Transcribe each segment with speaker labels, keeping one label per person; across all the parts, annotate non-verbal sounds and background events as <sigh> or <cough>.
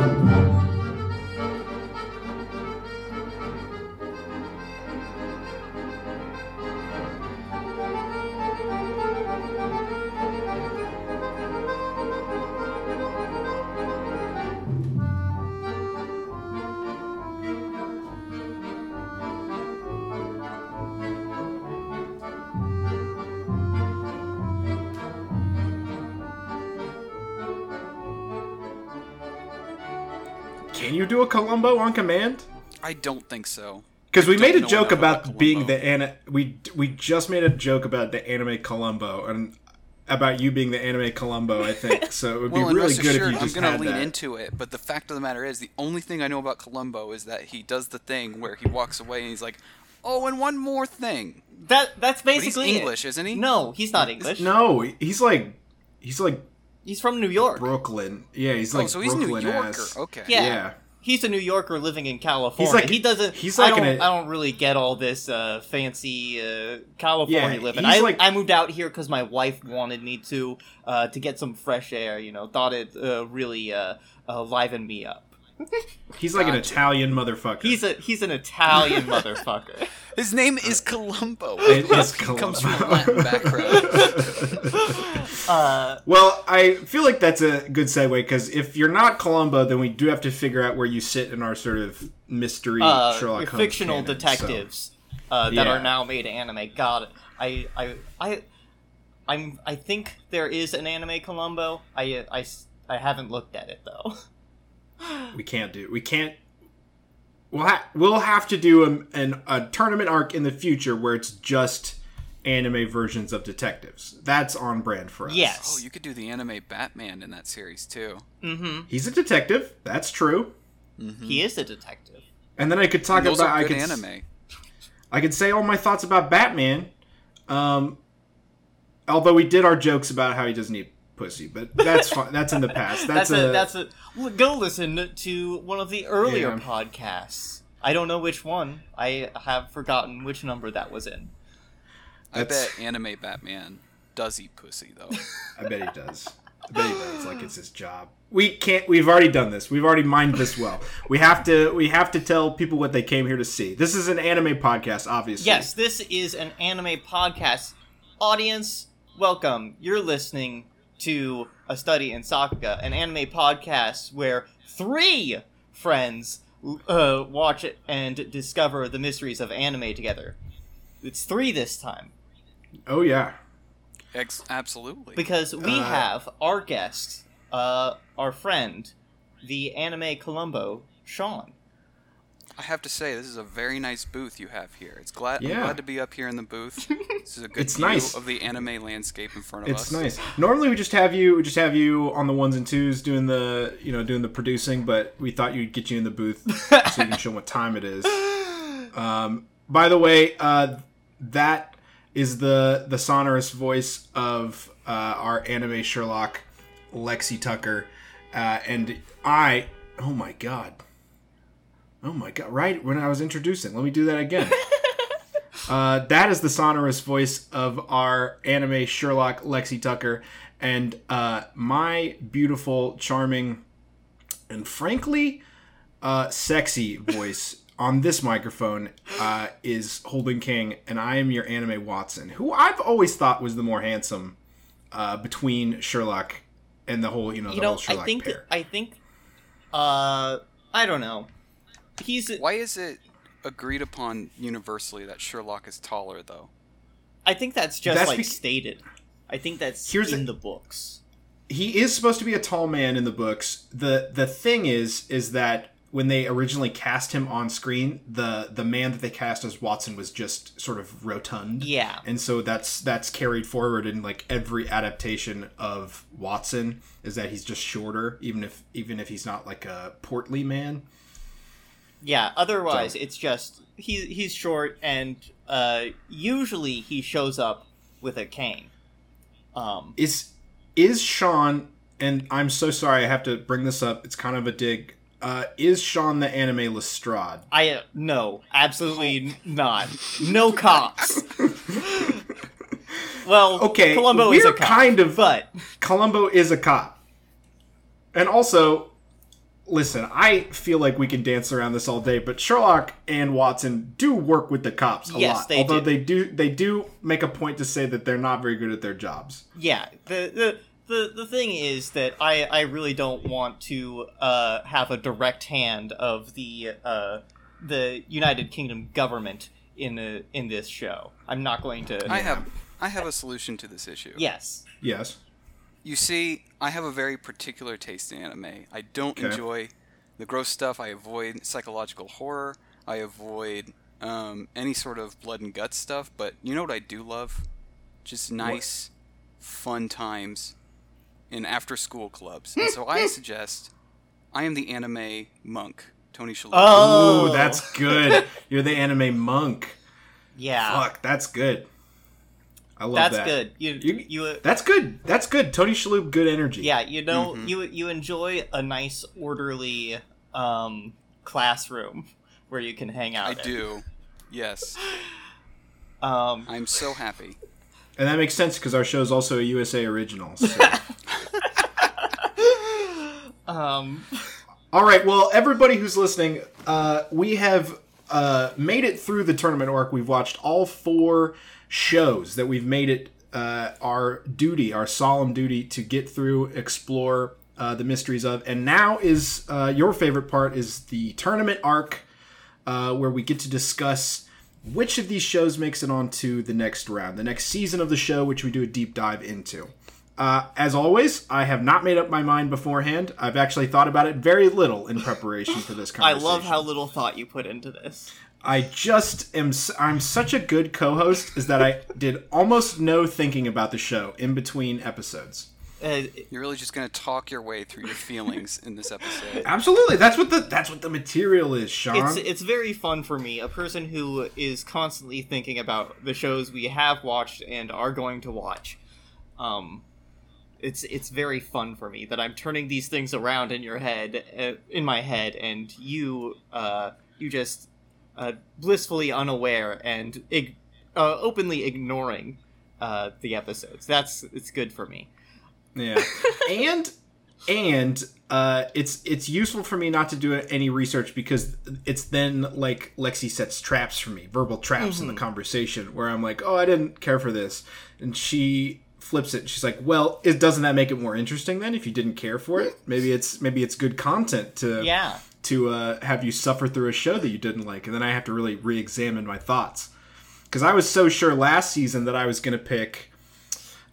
Speaker 1: Can you Columbo on command?
Speaker 2: I don't think so.
Speaker 1: Because we made a joke
Speaker 2: about
Speaker 1: about being the ana- we we just made a joke about the anime Columbo and about you being the anime Columbo. I think <laughs> so. It would
Speaker 2: Well,
Speaker 1: be really good
Speaker 2: assured,
Speaker 1: if you just
Speaker 2: I'm gonna
Speaker 1: had
Speaker 2: lean
Speaker 1: that.
Speaker 2: into it, but the fact of the matter is, the only thing I know about Columbo is that he does the thing where he walks away and he's like, "Oh, and one more thing."
Speaker 3: That that's basically it.
Speaker 2: English, isn't he?
Speaker 3: No, he's not English.
Speaker 1: no, he's like he's like
Speaker 3: He's from New York.
Speaker 1: Brooklyn. Yeah, he's oh, like
Speaker 2: oh, so he's
Speaker 1: Brooklyn
Speaker 2: New Yorker.
Speaker 1: ass.
Speaker 2: Okay.
Speaker 3: Yeah.
Speaker 1: Yeah.
Speaker 3: He's a New Yorker living in California.
Speaker 1: like-
Speaker 3: he doesn't.
Speaker 1: he's
Speaker 3: I
Speaker 1: like
Speaker 3: don't.
Speaker 1: an-
Speaker 3: I don't really get all this uh, fancy uh, California
Speaker 1: Yeah,
Speaker 3: living. I
Speaker 1: like-
Speaker 3: I moved out here because my wife wanted me to uh, to get some fresh air. You know, thought it uh, really uh, uh, livened me up.
Speaker 1: He's like an Italian motherfucker.
Speaker 3: He's a he's an Italian motherfucker. <laughs>
Speaker 2: His name is Columbo.
Speaker 1: It is
Speaker 2: He comes from a Latin background. <laughs>
Speaker 3: Uh,
Speaker 1: Well, I feel like that's a good segue because if you're not Columbo, then we do have to figure out where you sit in our sort of mystery
Speaker 3: uh,
Speaker 1: Sherlock Holmes
Speaker 3: fictional
Speaker 1: canon, so-
Speaker 3: detectives uh, that
Speaker 1: Yeah.
Speaker 3: are now made anime. God, I I I I'm I think there is an anime Columbo. I haven't looked at it though. <laughs>
Speaker 1: we can't do. We can't. We'll ha- we'll have to do a, an, a tournament arc in the future where it's just anime versions of detectives. That's on brand for us.
Speaker 3: Yes.
Speaker 2: oh, you could do the anime Batman in that series too.
Speaker 3: Mm-hmm.
Speaker 1: he's a detective. That's true.
Speaker 3: He is a detective.
Speaker 1: And then I could talk
Speaker 2: those
Speaker 1: about.
Speaker 2: are
Speaker 1: I
Speaker 2: good
Speaker 1: could
Speaker 2: anime.
Speaker 1: I could say all my thoughts about Batman. Um, although we did our jokes about how he doesn't eat pussy, but that's fine. That's in the past. <laughs> That's,
Speaker 3: That's,
Speaker 1: a,
Speaker 3: a, that's a well, go listen to one of the earlier
Speaker 1: Yeah.
Speaker 3: podcasts. I don't know which one. I have forgotten which number that was in.
Speaker 2: I
Speaker 1: That's-
Speaker 2: bet anime Batman does eat pussy though. <laughs>
Speaker 1: I bet he does. I bet he does. Like it's his job. We can't. We've already done this. We've already mined this well. We have to. We have to tell people what they came here to see. This is an anime podcast, obviously.
Speaker 3: Yes, this is an anime podcast. Audience, welcome. You're listening to A Study in Sakuga, an anime podcast where three friends uh, watch it and discover the mysteries of anime together. It's three this time
Speaker 1: Oh yeah.
Speaker 2: Ex- absolutely.
Speaker 3: because we
Speaker 1: Uh,
Speaker 3: have our guest, uh, our friend, the anime Columbo, Shawn.
Speaker 2: I have to say, this is a very nice booth you have here. It's glad
Speaker 1: Yeah.
Speaker 2: I'm glad to be up here in the booth. <laughs> This is a good
Speaker 1: It's
Speaker 2: view
Speaker 1: nice.
Speaker 2: of the anime landscape in front of
Speaker 1: It's
Speaker 2: us.
Speaker 1: It's nice. Normally we just have you we just have you on the ones and twos doing the you know doing the producing, but we thought you'd get you in the booth so you can show what time it is. <laughs> Um, by the way, uh, that is the the sonorous voice of uh, our anime Sherlock, Lexi Tucker, uh, and I. Oh my god. Oh my god! Right when I was introducing, let me do that again. <laughs> Uh, that is the sonorous voice of our anime Sherlock Lexi Tucker, and uh, my beautiful, charming, and frankly, uh, sexy voice <laughs> on this microphone uh, is Holden King, and I am your anime Watson, who I've always thought was the more handsome uh, between Sherlock and the whole, you know, the
Speaker 3: know,
Speaker 1: whole Sherlock
Speaker 3: I think
Speaker 1: pair.
Speaker 3: I think uh I don't know. He's
Speaker 2: Why is it agreed upon universally that Sherlock is taller, though?
Speaker 3: I think that's just
Speaker 1: That's
Speaker 3: like
Speaker 1: bec-
Speaker 3: stated. I think that's
Speaker 1: Here's
Speaker 3: in
Speaker 1: a-
Speaker 3: the books.
Speaker 1: he is supposed to be a tall man in the books. the The thing is, is that when they originally cast him on screen, the the man that they cast as Watson was just sort of rotund.
Speaker 3: Yeah.
Speaker 1: and so that's that's carried forward in like every adaptation of Watson is that he's just shorter, even if even if he's not like a portly man.
Speaker 3: Yeah, otherwise it's just he he's short and uh usually he shows up with a cane. Um
Speaker 1: Is is Shawn? And I'm so sorry I have to bring this up. It's kind of a dig. Uh, is Shawn the anime Lestrade?
Speaker 3: I uh, no, absolutely not. No cops. <laughs> well,
Speaker 1: Okay,
Speaker 3: Columbo is a
Speaker 1: we're
Speaker 3: cop,
Speaker 1: kind of-
Speaker 3: but
Speaker 1: Columbo is a cop. And also, listen, I feel like we can dance around this all day, but Sherlock and Watson do work with the cops a
Speaker 3: Yes,
Speaker 1: lot.
Speaker 3: they
Speaker 1: Although
Speaker 3: do.
Speaker 1: they do they do make a point to say that they're not very good at their jobs.
Speaker 3: yeah the the the, the thing is that I, I really don't want to uh, have a direct hand of the uh, the United Kingdom government in a, in this show. I'm not going to.
Speaker 2: I have I have a solution to this issue.
Speaker 3: yes.
Speaker 1: Yes.
Speaker 2: You see, I have a very particular taste in anime. I don't
Speaker 1: Okay.
Speaker 2: enjoy the gross stuff. I avoid psychological horror. I avoid um, any sort of blood and guts stuff. But you know what I do love? Just nice, fun times in after-school clubs. And so I <laughs> suggest I am the anime monk, Tony Shalhoub.
Speaker 3: Oh,
Speaker 1: Ooh, that's good. <laughs> You're the anime monk.
Speaker 3: yeah.
Speaker 1: Fuck, that's good. I love
Speaker 3: That's
Speaker 1: that.
Speaker 3: good. You
Speaker 1: You-
Speaker 3: you,
Speaker 1: That's good. That's good. Tony Shalhoub, good energy.
Speaker 3: yeah. You know
Speaker 2: Mhm.
Speaker 3: you you enjoy a nice orderly um, classroom where you can hang out.
Speaker 2: I
Speaker 3: in.
Speaker 2: do. Yes, <laughs>
Speaker 3: Um,
Speaker 2: I'm so happy.
Speaker 1: And that makes sense because our show is also a USA original. So. <laughs>
Speaker 3: um,
Speaker 1: All right. Well, everybody who's listening, uh, we have uh, made it through the tournament arc. We've watched all four shows that we've made it uh, our duty, our solemn duty, to get through, explore uh, the mysteries of. And now is uh, your favorite part is the tournament arc, uh, where we get to discuss which of these shows makes it on to the next round, the next season of the show, which we do a deep dive into. Uh, as always, I have not made up my mind beforehand. I've actually thought about it very little in preparation for this conversation. <laughs>
Speaker 3: I love how little thought you put into this.
Speaker 1: I just am. I'm such a good co-host is that I did almost no thinking about the show in between episodes.
Speaker 3: Uh,
Speaker 2: You're really just gonna talk your way through your feelings in this episode.
Speaker 1: Absolutely, that's what the that's what the material is, Shawn.
Speaker 3: it's it's very fun for me, a person who is constantly thinking about the shows we have watched and are going to watch. Um, it's it's very fun for me that I'm turning these things around in your head, uh, in my head, and you uh, you just uh, blissfully unaware and ig- uh, openly ignoring uh, the episodes. That's it's good for me.
Speaker 1: Yeah, <laughs> and and uh, it's it's useful for me not to do any research because it's then like Lexi sets traps for me, verbal traps in the conversation where I'm like, oh, I didn't care for this, and she flips it. She's like, well, it doesn't that make it more interesting then if you didn't care for it? Maybe it's maybe it's good content to
Speaker 3: Yeah.
Speaker 1: To uh, have you suffer through a show that you didn't like, and then I have to really re-examine my thoughts. Because I was so sure last season that I was going to pick.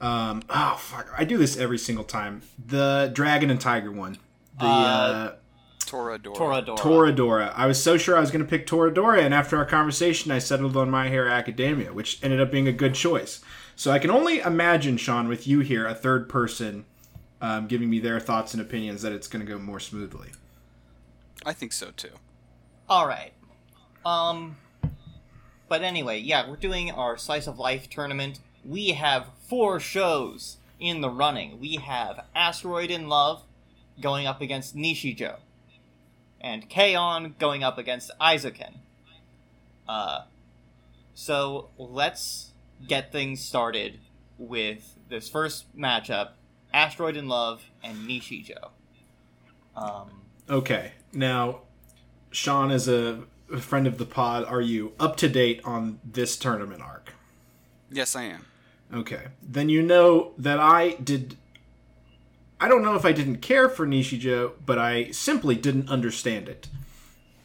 Speaker 1: Um, oh fuck! I do this every single time. The dragon and tiger one. The uh,
Speaker 3: Uh,
Speaker 2: Toradora.
Speaker 3: Toradora.
Speaker 1: Toradora. I was so sure I was going to pick Toradora, and after our conversation, I settled on My Hero Academia, which ended up being a good choice. So I can only imagine, Shawn, with you here, a third person, um, giving me their thoughts and opinions, that it's going to go more smoothly.
Speaker 2: I think so too.
Speaker 3: All right. Um. But anyway, yeah, we're doing our slice of life tournament. We have four shows in the running. We have Asteroid in Love going up against Nichijou, and K-On! going up against Eizouken. Uh. So let's get things started with this first matchup: Asteroid in Love and Nichijou. Um.
Speaker 1: Okay. Now, Shawn, as a a friend of the pod, are you up to date on this tournament arc?
Speaker 2: Yes, I am.
Speaker 1: Okay. Then you know that I did. I don't know if I didn't care for Nichijou, but I simply didn't understand it.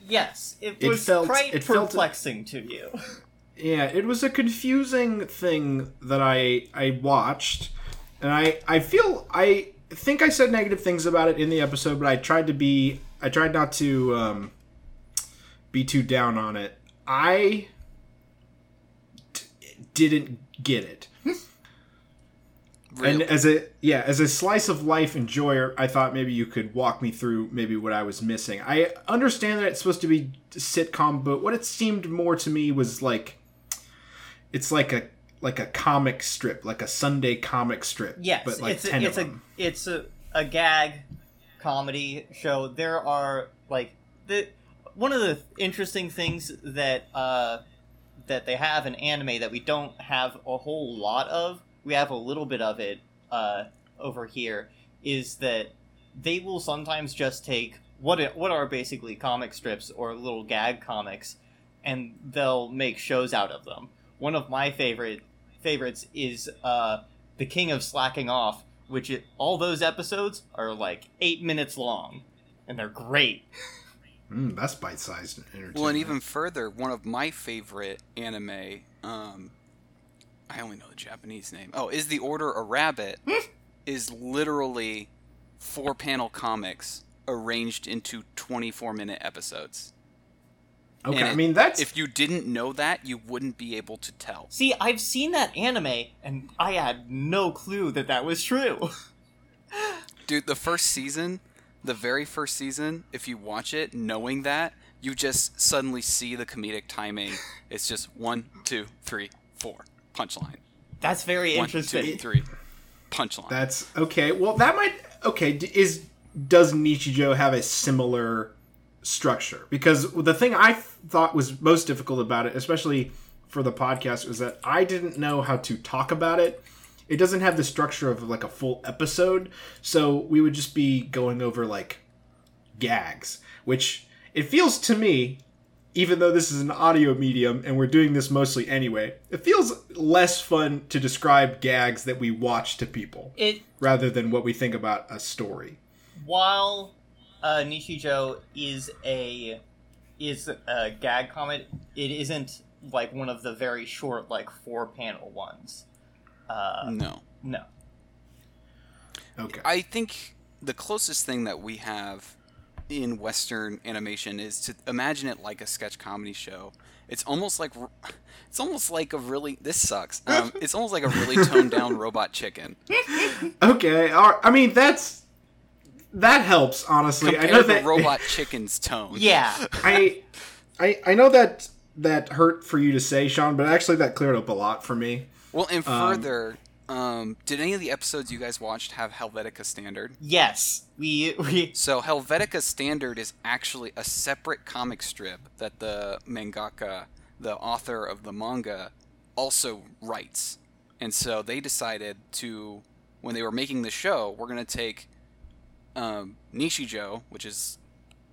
Speaker 3: Yes, it,
Speaker 1: It
Speaker 3: was
Speaker 1: felt-
Speaker 3: quite
Speaker 1: it felt-
Speaker 3: perplexing to you.
Speaker 1: Yeah, it was a confusing thing that I I watched, and I I feel I think I said negative things about it in the episode, but I tried to be I tried not to um, be too down on it. I d- didn't get it. <laughs>
Speaker 2: Really.
Speaker 1: And as a yeah, as a slice of life enjoyer, I thought maybe you could walk me through maybe what I was missing. I understand that it's supposed to be sitcom, but what it seemed more to me was like it's like a like a comic strip, like a Sunday comic strip.
Speaker 3: Yes,
Speaker 1: but like
Speaker 3: it's a, it's
Speaker 1: of
Speaker 3: a
Speaker 1: them.
Speaker 3: it's a, a gag comedy show. There are like the one of the interesting things that uh, that they have in anime that we don't have a whole lot of. We have a little bit of it uh, over here. Is that they will sometimes just take what it, what are basically comic strips or little gag comics, and they'll make shows out of them. One of my favorite favorites is uh, the King of Slacking Off, which it, all those episodes are like eight minutes long, and they're great.
Speaker 1: Mm, that's bite-sized entertainment.
Speaker 2: Well, and even further, one of my favorite anime, um, I only know the Japanese name. Oh, is the Order a Rabbit? is literally four panel comics arranged into 24 minute episodes.
Speaker 1: Okay,
Speaker 2: and
Speaker 1: I mean that's
Speaker 2: If you didn't know that, you wouldn't be able to tell.
Speaker 3: See, I've seen that anime, and I had no clue that that was true. <laughs>
Speaker 2: Dude, the first season, the very first season, if you watch it knowing that, you just suddenly see the comedic timing. <laughs> It's just one, two, three, four, punchline.
Speaker 3: That's very
Speaker 2: One, two,
Speaker 3: interesting.
Speaker 2: three, punchline.
Speaker 1: That's okay. Well, that might okay. Is does Nichijou have a similar structure? Because the thing I thought was most difficult about it, especially for the podcast, was that I didn't know how to talk about it. It doesn't have the structure of like a full episode, so we would just be going over like gags, which it feels to me even though this is an audio medium and we're doing this mostly anyway, it feels less fun to describe gags that we watch to people
Speaker 3: It
Speaker 1: rather than what we think about a story.
Speaker 3: while uh, Nichijou is a is a gag comic, it isn't like one of the very short, like four panel ones. Uh,
Speaker 2: no.
Speaker 3: no.
Speaker 1: Okay.
Speaker 2: I think the closest thing that we have in Western animation is to imagine it like a sketch comedy show. It's almost like it's almost like a really this sucks. Um, <laughs> it's almost like a really toned down robot chicken.
Speaker 1: okay. all right, I mean that's that helps honestly. I know
Speaker 2: Compare the
Speaker 1: that
Speaker 2: robot <laughs> chicken's tone.
Speaker 3: Yeah. <laughs>
Speaker 1: I, I I know that that hurt for you to say, Shawn, but actually that cleared up a lot for me.
Speaker 2: Well, and further, um, did any of the episodes you guys watched have Helvetica Standard?
Speaker 3: yes. We we
Speaker 2: So Helvetica Standard is actually a separate comic strip that the mangaka, the author of the manga, also writes. And so they decided to, when they were making the show, we're going to take um, Nichijou, which is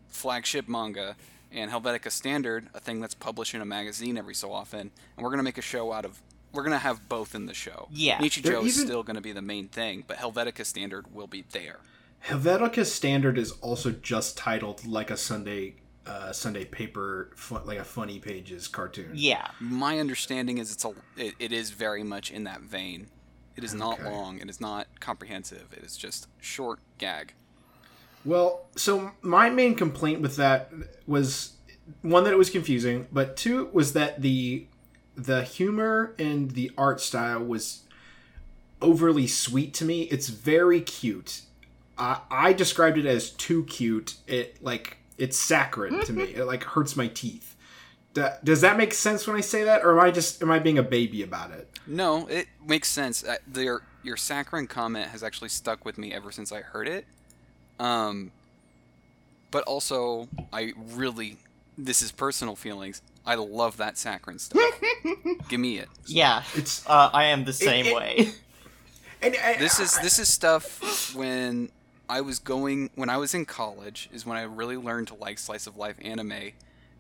Speaker 2: flagship manga, and Helvetica Standard, a thing that's published in a magazine every so often, and we're going to make a show out of. We're going to have both in the show.
Speaker 3: Yeah.
Speaker 2: Nichijou
Speaker 1: They're
Speaker 2: is
Speaker 1: even-
Speaker 2: still going to be the main thing, but Helvetica Standard will be there.
Speaker 1: Helvetica Standard is also just titled like a Sunday uh, Sunday paper, fu- like a funny pages cartoon.
Speaker 3: yeah.
Speaker 2: My understanding is it's a it, it is very much in that vein. It is not long. It is not comprehensive. It is just short gag.
Speaker 1: Well, so my main complaint with that was one that it was confusing, but two was that the the humor and the art style was overly sweet to me. It's very cute. I, I described it as too cute. It like it's saccharine to me. It like hurts my teeth. Does that make sense when I say that, or am I just am I being a baby about it?
Speaker 2: No, it makes sense. Their your saccharine comment has actually stuck with me ever since I heard it. Um, but also I really this is personal feelings. I love that saccharine stuff. <laughs> Give me it.
Speaker 3: Yeah.
Speaker 1: It's
Speaker 3: Uh, I am the same
Speaker 1: it-
Speaker 3: way. <laughs>
Speaker 1: and I,
Speaker 2: This is this is stuff when I was going when I was in college is when I really learned to like slice of life anime,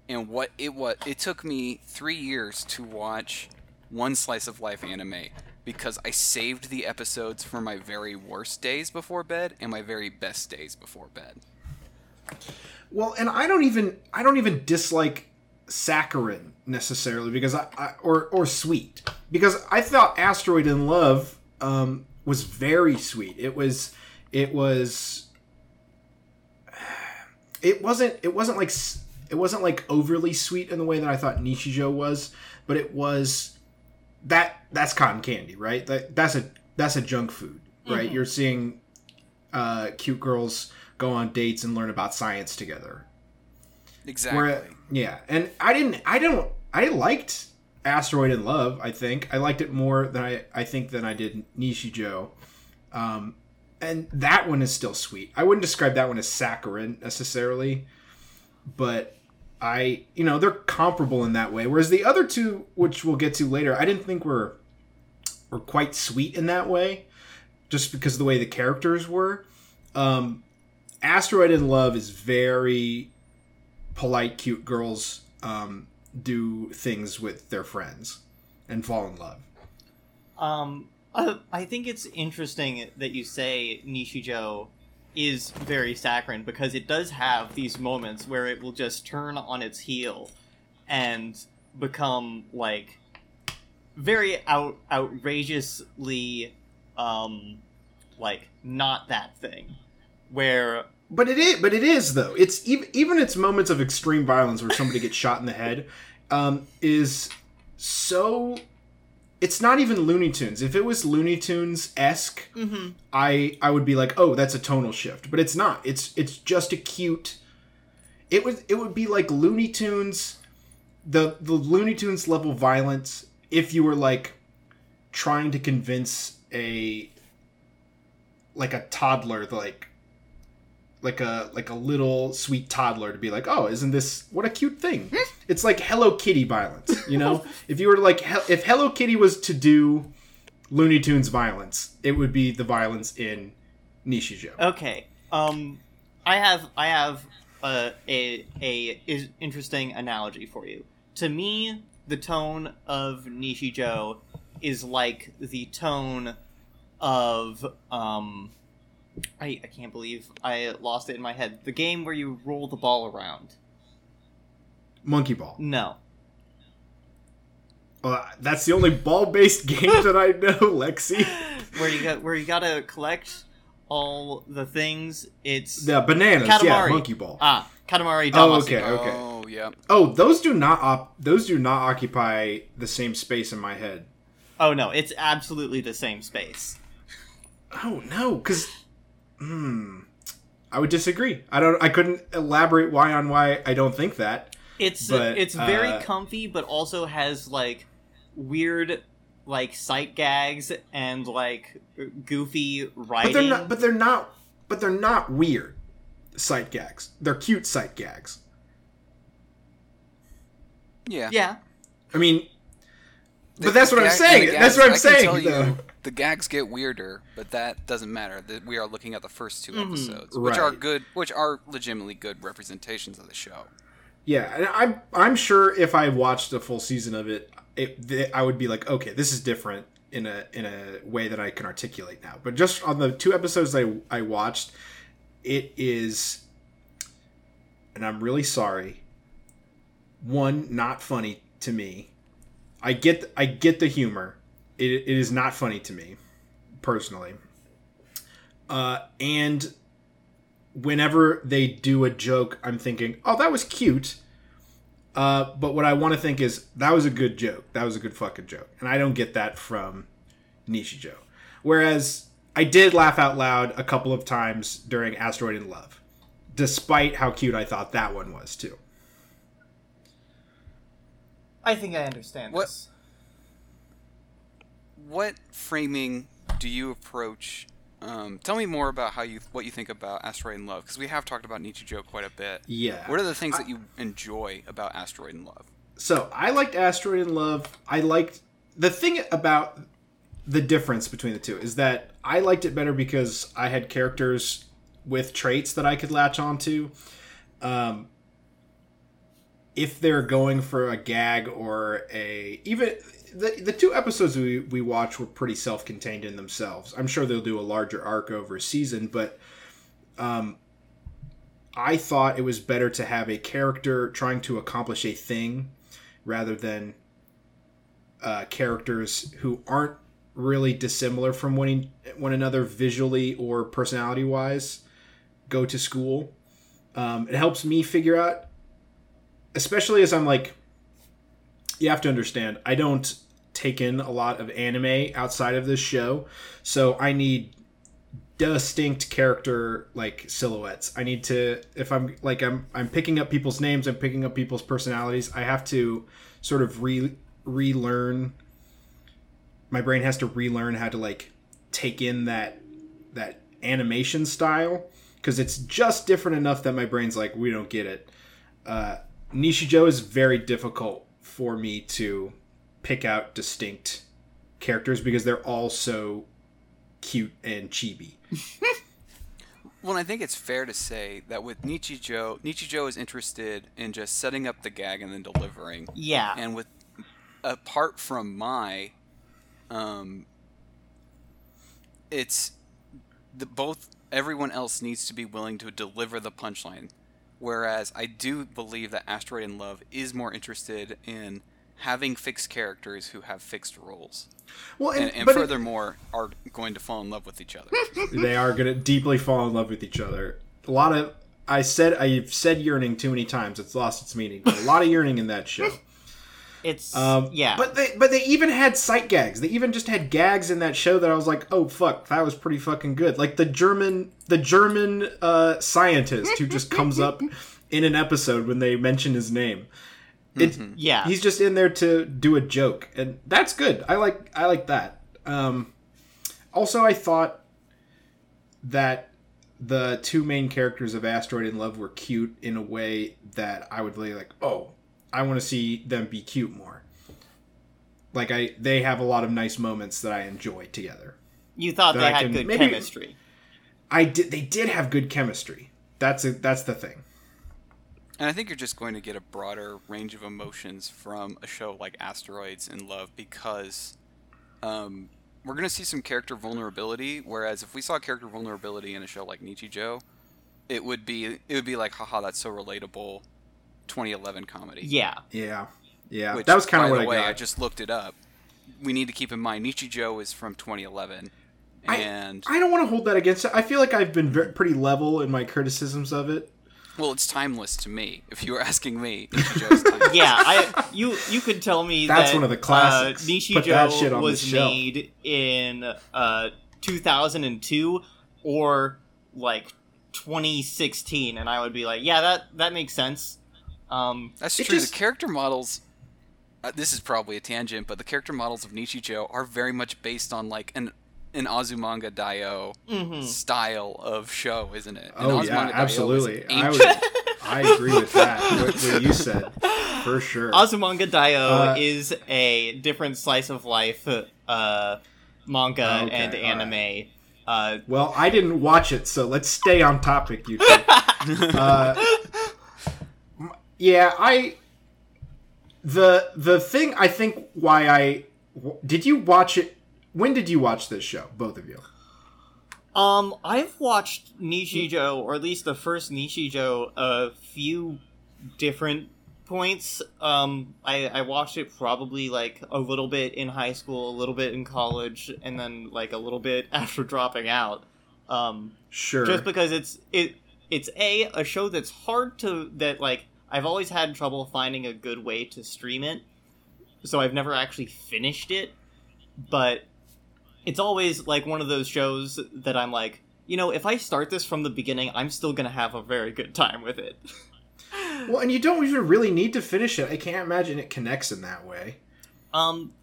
Speaker 2: and what it was it took me three years to watch one slice of life anime because I saved the episodes for my very worst days before bed and my very best days before bed.
Speaker 1: Well, and I don't even I don't even dislike saccharin necessarily because I, I or or sweet because I thought Asteroid in Love um, was very sweet. It was it was it wasn't it wasn't like it wasn't like overly sweet in the way that I thought Nichijou was, but it was that that's cotton candy, right? That that's a that's a junk food, right? You're seeing uh, cute girls go on dates and learn about science together.
Speaker 2: Exactly.
Speaker 1: Where, yeah, and I didn't. I don't. I liked Asteroid in Love. I think I liked it more than I. I think than I did Nichijou. Um, and that one is still sweet. I wouldn't describe that one as saccharine necessarily, but I, you know, they're comparable in that way. Whereas the other two, which we'll get to later, I didn't think were were quite sweet in that way, just because of the way the characters were. Um, Asteroid in Love is very polite, cute girls um, do things with their friends and fall in love.
Speaker 3: Um, I, I think it's interesting that you say Nichijou is very saccharine because it does have these moments where it will just turn on its heel and become like very out outrageously um like not that thing where
Speaker 1: But it is, but it is though. It's even even its moments of extreme violence where somebody gets shot in the head um, is so. It's not even Looney Tunes. If it was Looney Tunes esque,
Speaker 3: mm-hmm.
Speaker 1: I I would be like, oh, that's a tonal shift. But it's not. It's it's just a cute. It would it would be like Looney Tunes, the the Looney Tunes level violence. If you were like trying to convince a like a toddler like like a like a little sweet toddler to be like oh isn't this what a cute thing it's like hello kitty violence you know <laughs> if you were like if hello kitty was to do looney tunes violence it would be the violence in nichijou
Speaker 3: Okay. Um, I have I have a a a is interesting analogy for you. To me, the tone of Nichijou is like the tone of um. I, I can't believe I lost it in my head. The game where you roll the ball around.
Speaker 1: monkey ball
Speaker 3: No.
Speaker 1: well, that's the only ball-based game that i know <laughs> lexi
Speaker 3: Where you got where you gotta collect all the things. It's
Speaker 1: the bananas yeah monkey ball
Speaker 3: ah Katamari
Speaker 1: Oh,
Speaker 3: Damacy.
Speaker 1: okay.
Speaker 2: Oh, yeah.
Speaker 1: oh those do not op- those do not occupy the same space in my head
Speaker 3: Oh no, it's absolutely the same space.
Speaker 1: Oh no, because hmm, I would disagree. I don't. I couldn't elaborate why on why I don't think that.
Speaker 3: It's
Speaker 1: But,
Speaker 3: it's very
Speaker 1: uh,
Speaker 3: comfy, but also has like weird like sight gags and like goofy
Speaker 1: But
Speaker 3: writing.
Speaker 1: they're not. But they're not. But they're not weird sight gags. They're cute sight gags.
Speaker 2: Yeah.
Speaker 3: yeah,
Speaker 1: I mean,
Speaker 2: The-
Speaker 1: but that's what I'm saying.
Speaker 2: and
Speaker 1: That's what I'm
Speaker 2: I
Speaker 1: saying.
Speaker 2: tell you,
Speaker 1: though.
Speaker 2: The gags get weirder, but that doesn't matter. That we are looking at the first 2
Speaker 3: Mhm.
Speaker 2: episodes, which are good, which are legitimately good representations of the show.
Speaker 1: Yeah, and I'm I'm sure if I watched a full season of it, it th- I would be like, okay, this is different in a in a way that I can articulate now. But just on the two episodes I I watched, it is, and I'm really sorry. One, not funny to me. I get I get the humor. It, it is not funny to me, personally. Uh, and whenever they do a joke, I'm thinking, oh, that was cute. Uh, but what I want to think is that was a good joke. That was a good fucking joke, and I don't get that from Nichijou. Whereas I did laugh out loud a couple of times during Asteroid in Love, despite how cute I thought that one was too.
Speaker 3: I think I understand
Speaker 2: What-
Speaker 3: this.
Speaker 2: What framing do you approach? Um, tell me more about how you what you think about Asteroid and Love, because we have talked about Nichijou quite a bit.
Speaker 1: Yeah.
Speaker 2: What are the things that you enjoy about Asteroid and Love?
Speaker 1: So I liked Asteroid and Love. I liked the thing about the difference between the two is that I liked it better because I had characters with traits that I could latch onto. Um, if they're going for a gag or a even the the two episodes we we watched were pretty self contained in themselves. I'm sure they'll do a larger arc over a season, but um, I thought it was better to have a character trying to accomplish a thing rather than uh, characters who aren't really dissimilar from one, one another visually or personality wise go to school. Um, it helps me figure out, especially as I'm like, you have to understand, I don't take in a lot of anime outside of this show, so I need distinct character like silhouettes. I need to if I'm like I'm I'm picking up people's names, I'm picking up people's personalities. I have to sort of re relearn my brain has to relearn how to like take in that that animation style because it's just different enough that my brain's like we don't get it. Uh Nichijou is very difficult for me to pick out distinct characters because they're all so cute and chibi. <laughs>
Speaker 2: Well, I think it's fair to say that with Nichijou, Nichijou is interested in just setting up the gag and then delivering.
Speaker 3: Yeah.
Speaker 2: And with apart from my, um, it's the both everyone else needs to be willing to deliver the punchline, whereas I do believe that Asteroid in Love is more interested in having fixed characters who have fixed roles,
Speaker 1: Well,
Speaker 2: and, and
Speaker 1: it-
Speaker 2: furthermore are going to fall in love with each other. <laughs>
Speaker 1: they are gonna deeply fall in love with each other. A lot of I said I've said yearning too many times. It's lost its meaning. But a lot of yearning in that show.
Speaker 3: It's
Speaker 1: Um,
Speaker 3: yeah.
Speaker 1: But they but they even had sight gags. They even just had gags in that show that I was like, oh fuck, that was pretty fucking good. Like the German the German uh, scientist who just comes up <laughs> in an episode when they mention his name. It's
Speaker 3: yeah.
Speaker 1: he's just in there to do a joke, and that's good. I like I like that. Um, also, I thought that the two main characters of Asteroid in Love were cute in a way that I would really like. Oh, I want to see them be cute more. Like I, they have a lot of nice moments that I enjoy together.
Speaker 3: you thought
Speaker 1: that
Speaker 3: they
Speaker 1: I
Speaker 3: had
Speaker 1: can-
Speaker 3: good
Speaker 1: maybe-
Speaker 3: chemistry.
Speaker 1: I did. They did have good chemistry. That's a, that's the thing.
Speaker 2: And I think you're just going to get a broader range of emotions from a show like Asteroids in Love because um, we're going to see some character vulnerability. Whereas if we saw character vulnerability in a show like Nichijou, it would be it would be like, haha, that's so relatable. 2011 comedy.
Speaker 3: Yeah.
Speaker 1: Yeah, yeah.
Speaker 2: Which,
Speaker 1: that was kind of what
Speaker 2: the
Speaker 1: I
Speaker 2: way,
Speaker 1: got.
Speaker 2: I just looked it up. We need to keep in mind Nichijou is from 2011, and
Speaker 1: I don't want to hold that against it. I feel like I've been very, pretty level in my criticisms of it.
Speaker 2: well, it's timeless to me. If you were asking me, Nichijou.
Speaker 3: Yeah, I you you could tell me
Speaker 1: That's
Speaker 3: that,
Speaker 1: one of the classics.
Speaker 3: Uh,
Speaker 1: Put that shit on
Speaker 3: was made in uh 2002 or like 2016, and I would be like, yeah, that that makes sense. Um,
Speaker 2: That's true.
Speaker 1: just-
Speaker 2: The character models. Uh, this is probably a tangent, but the character models of Nichijou are very much based on like an an Azumanga Daioh
Speaker 3: mhm.
Speaker 2: style of show, isn't it? And
Speaker 1: Oh
Speaker 2: Azumanga
Speaker 1: yeah,
Speaker 2: Daioh
Speaker 1: absolutely. I would, <laughs> I agree with that. What, what you said, for sure.
Speaker 3: Azumanga Daioh
Speaker 1: Uh,
Speaker 3: is a different slice of life uh, manga
Speaker 1: Okay,
Speaker 3: and
Speaker 1: all
Speaker 3: anime. Uh,
Speaker 1: Well, I didn't watch it, so let's stay on topic, you two. <laughs> yeah, I. The the thing I think why I did you watch it? When did you watch this show, both of you?
Speaker 3: Um, I've watched Nichijou, or at least the first Nichijou, a few different points. Um, I, I watched it probably like a little bit in high school, a little bit in college, and then like a little bit <laughs> after dropping out. Um,
Speaker 1: Sure.
Speaker 3: just because it's it it's a a show that's hard to that like I've always had trouble finding a good way to stream it, so I've never actually finished it. But it's always like one of those shows that I'm like, you know, if I start this from the beginning, I'm still gonna have a very good time with it. <laughs>
Speaker 1: well, and you don't even really need to finish it. I can't imagine it connects in that way.
Speaker 3: Um,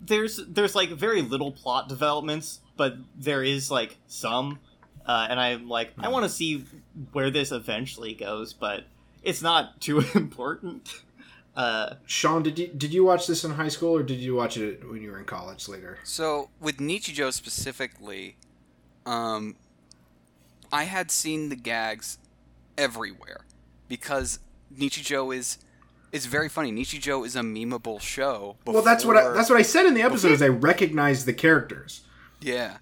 Speaker 3: there's there's like very little plot developments, but there is like some, uh, and I'm like I want to see where this eventually goes, but it's not <laughs> too important. Uh,
Speaker 1: Shawn, did you did you watch this in high school or did you watch it when you were in college later?
Speaker 2: So with Nichijou specifically, um, I had seen the gags everywhere because Nichijou is is very funny. Nichijou is a memeable show.
Speaker 1: Well, that's what I, that's what I said in the episode. Is I recognized the characters.
Speaker 2: Yeah,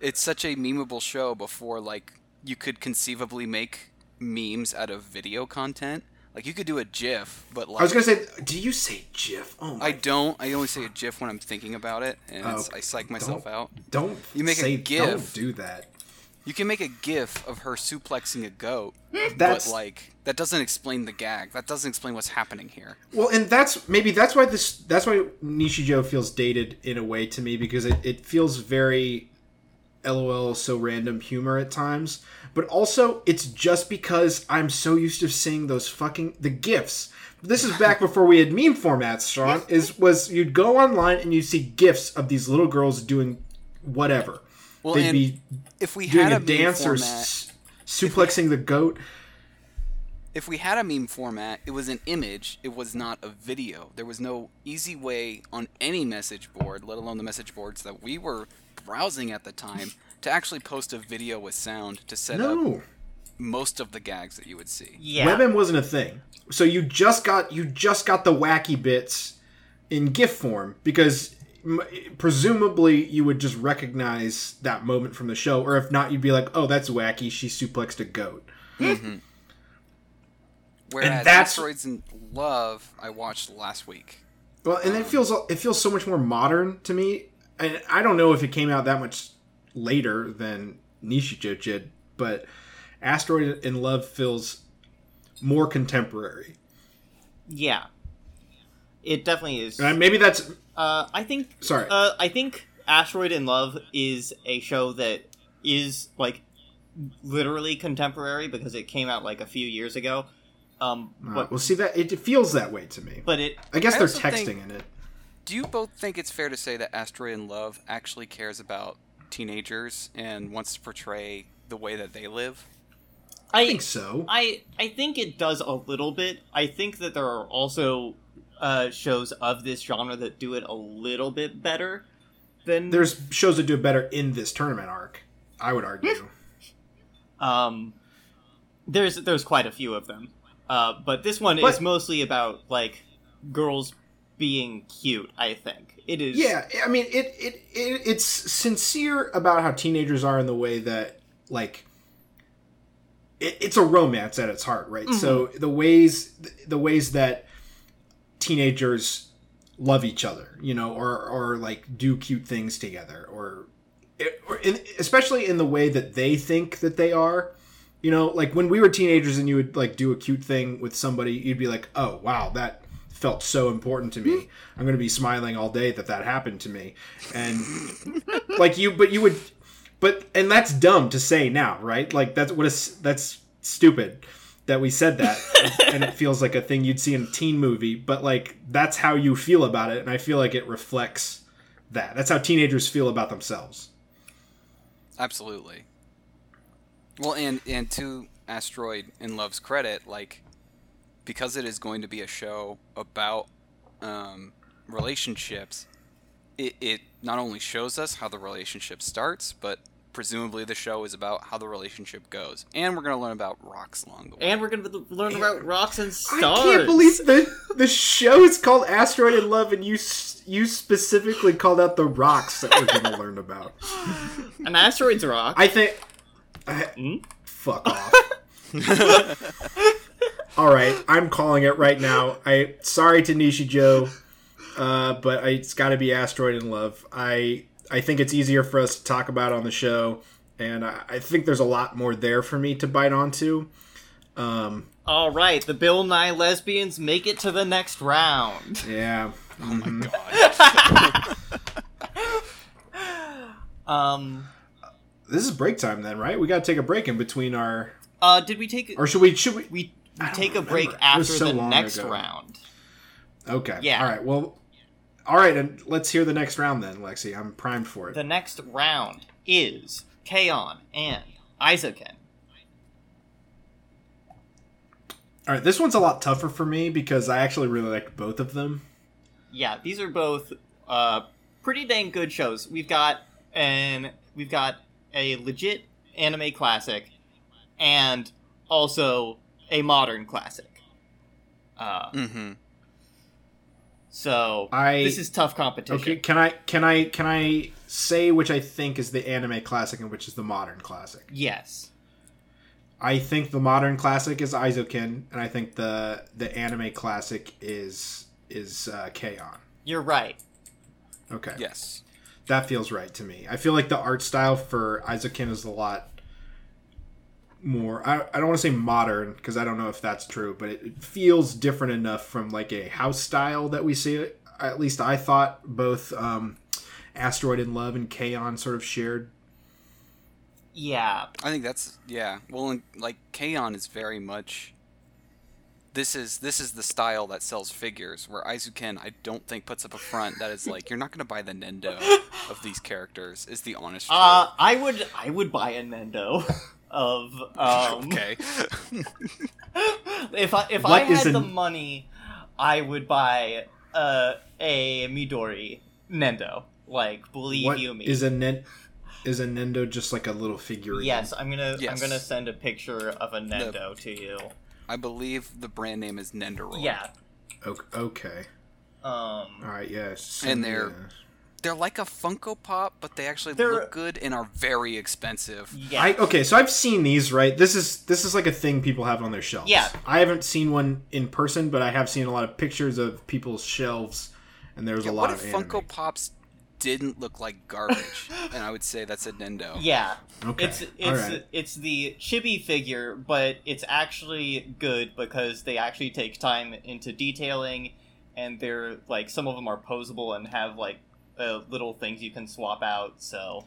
Speaker 2: it's such a memeable show before like you could conceivably make memes out of video content. Like you could do a GIF, but like
Speaker 1: I was gonna say, do you say GIF? Oh my!
Speaker 2: I don't. I only say a GIF when I'm thinking about it, and it's,
Speaker 1: Oh,
Speaker 2: I psych myself
Speaker 1: don't-
Speaker 2: out.
Speaker 1: don't
Speaker 2: You make a GIF.
Speaker 1: Don't do that.
Speaker 2: You can make a GIF of her suplexing a goat, hmm.
Speaker 1: That's
Speaker 2: but like that doesn't explain the gag. That doesn't explain what's happening here.
Speaker 1: well, and that's maybe that's why this that's why Nichijou feels dated in a way to me because it, it feels very LOL so random humor at times, but also it's just because I'm so used to seeing those fucking the gifs. This is back before we had meme formats, Shawn. Is was you'd go online and you'd see gifs of these little girls doing whatever.
Speaker 2: Well,
Speaker 1: They'd be
Speaker 2: if we
Speaker 1: doing
Speaker 2: had
Speaker 1: a,
Speaker 2: a,
Speaker 1: dance or s- suplexing the goat.
Speaker 2: if we had a meme format, it was an image. It was not a video. There was no easy way on any message board, let alone the message boards that we were browsing at the time, to actually post a video with sound to set up most of the gags that you would see.
Speaker 3: Yeah.
Speaker 1: WebM wasn't a thing. So you just got you just got the wacky bits in GIF form because m- presumably you would just recognize that moment from the show, or if not, you'd be like, "Oh, that's wacky. She suplexed a goat." Mm-hmm.
Speaker 2: Whereas
Speaker 1: that's-
Speaker 2: Asteroids in Love, I watched last week.
Speaker 1: Well, and it um, feels it feels so much more modern to me. And I don't know if it came out that much later than Nichijou did, but Asteroid in Love feels more contemporary.
Speaker 3: Yeah. It definitely is.
Speaker 1: And maybe that's
Speaker 3: Uh, I think.
Speaker 1: Sorry.
Speaker 3: Uh, I think Asteroid in Love is a show that is like literally contemporary because it came out like a few years ago. Um,
Speaker 1: uh,
Speaker 3: but
Speaker 1: well. See that it feels that way to me.
Speaker 3: but it
Speaker 1: I guess
Speaker 2: I
Speaker 1: they're texting
Speaker 2: think-
Speaker 1: in it.
Speaker 2: Do you both think it's fair to say that Asteroid in Love actually cares about teenagers and wants to portray the way that they live?
Speaker 1: I think so.
Speaker 3: I I think it does a little bit. I think that there are also uh, shows of this genre that do it a little bit better than
Speaker 1: There's shows that do it better in this tournament arc. I would argue. <laughs>
Speaker 3: Um, there's there's quite a few of them, uh, but this one is mostly about like girls being cute. I think it is.
Speaker 1: Yeah, I mean, it, it it it's sincere about how teenagers are in the way that like it, it's a romance at its heart, right? So mm-hmm. the ways the ways that teenagers love each other, you know, or or like do cute things together, or, or in, especially in the way that they think that they are. You know, like when we were teenagers and you would like do a cute thing with somebody, you'd be like, "Oh, wow, that felt so important to me. Hmm? I'm going to be smiling all day that that happened to me." And like you but you would but and that's dumb to say now, right? Like that's what is that's stupid that we said that <laughs> and it feels like a thing you'd see in a teen movie, but like that's how you feel about it and I feel like it reflects that. That's how teenagers feel about themselves.
Speaker 2: Absolutely. Well, and and to Asteroid in Love's credit, like because it is going to be a show about um, relationships, it, it not only shows us how the relationship starts, but presumably the show is about how the relationship goes, and we're going to learn about rocks along the way.
Speaker 3: and we're gonna learn about rocks and stars.
Speaker 1: I can't believe the the show is called Asteroid in Love and you you specifically called out the rocks that we're going to learn about. <laughs>
Speaker 3: an asteroid's rock.
Speaker 1: I think I,
Speaker 3: Hmm?
Speaker 1: fuck off. <laughs> All right, I'm calling it right now. I sorry to Nichijou, uh, but I, it's got to be Asteroid in Love. I I think it's easier for us to talk about on the show, and I, I think there's a lot more there for me to bite onto. Um,
Speaker 3: All right, the Bill Nye lesbians make it to the next round.
Speaker 1: yeah.
Speaker 2: oh my god! <laughs>
Speaker 3: Um,
Speaker 1: This is break time then, right? We got to take a break in between our,
Speaker 3: uh, did we take
Speaker 1: or should we? Should we?
Speaker 3: we,
Speaker 1: Don't
Speaker 3: take a break
Speaker 1: remember.
Speaker 3: After
Speaker 1: so
Speaker 3: the next
Speaker 1: ago.
Speaker 3: round?
Speaker 1: Okay.
Speaker 3: Yeah.
Speaker 1: All right. Well. All right, and let's hear the next round then, Lexi. I'm primed for it.
Speaker 3: The next round is K-On and Eizouken.
Speaker 1: All right, this one's a lot tougher for me because I actually really liked both of them.
Speaker 3: Yeah, these are both uh, pretty dang good shows. We've got an we've got a legit anime classic, and also a modern classic. Uh,
Speaker 2: mm-hmm.
Speaker 3: so
Speaker 1: I
Speaker 3: this is tough competition.
Speaker 1: okay. Can I can I can I say which I think is the anime classic and which is the modern classic?
Speaker 3: Yes.
Speaker 1: I think the modern classic is Eizouken, and I think the the anime classic is is uh, K-On!
Speaker 3: You're right.
Speaker 1: Okay,
Speaker 2: Yes.
Speaker 1: that feels right to me. I feel like the art style for Eizouken is a lot more. I, I don't want to say modern because I don't know if that's true, but it, it feels different enough from like a house style that we see. At least I thought both um, Asteroid in Love and K-On! sort of shared.
Speaker 3: Yeah.
Speaker 2: I think that's yeah. Well, and, like K-On! is very much. This is this is the style that sells figures. Where Eizouken, I don't think puts up a front that is like you're not going to buy the Nendo of these characters. Is the honest truth.
Speaker 3: Uh, I would I would buy a Nendo <laughs> of um.
Speaker 2: okay. <laughs>
Speaker 3: if I if
Speaker 1: What
Speaker 3: I
Speaker 1: is
Speaker 3: had the money, I would buy uh, a Midori Nendo. Like, believe
Speaker 1: What
Speaker 3: you me.
Speaker 1: is a nen- is a Nendo just like a little figurine?
Speaker 3: Yes, I'm gonna I'm gonna send a picture of a Nendo to you.
Speaker 2: I believe the brand name is Nendoroid.
Speaker 3: Yeah.
Speaker 1: Okay.
Speaker 3: Um.
Speaker 1: All right. Yes.
Speaker 2: And they're- They're like a Funko Pop, but they actually
Speaker 3: They're-
Speaker 2: look good and are very expensive.
Speaker 3: Yeah.
Speaker 1: I okay, so I've seen these, right? This is this is like a thing people have on their shelves.
Speaker 3: Yeah.
Speaker 1: I haven't seen one in person, but I have seen a lot of pictures of people's shelves, and there's
Speaker 2: Yeah,
Speaker 1: a lot
Speaker 2: what
Speaker 1: of
Speaker 2: if
Speaker 1: anime.
Speaker 2: Funko Pops didn't look like garbage? <laughs> and I would say that's a Nendo.
Speaker 3: Yeah.
Speaker 1: Okay.
Speaker 3: It's it's
Speaker 1: All right.
Speaker 3: it's the chibi figure, but it's actually good because they actually take time into detailing, and they're like some of them are posable and have like uh, little things you can swap out. So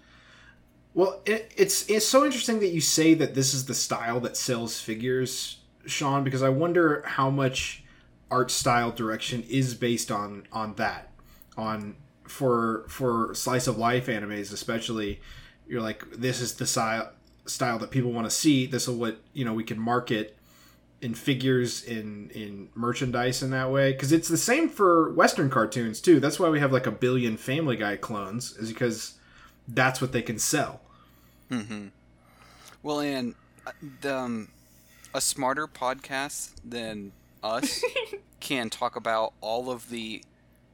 Speaker 1: Well, it, it's it's so interesting that you say that this is the style that sells figures, Shawn, because I wonder how much art style direction is based on on that, on for for slice of life animes especially. You're like, this is the style style that people want to see. This is what you know we can market in figures in in merchandise in that way because it's the same for western cartoons too that's why we have like a billion family guy clones is because that's what they can sell
Speaker 2: Mm-hmm. Well, and uh, the, um, a smarter podcast than us <laughs> can talk about all of the.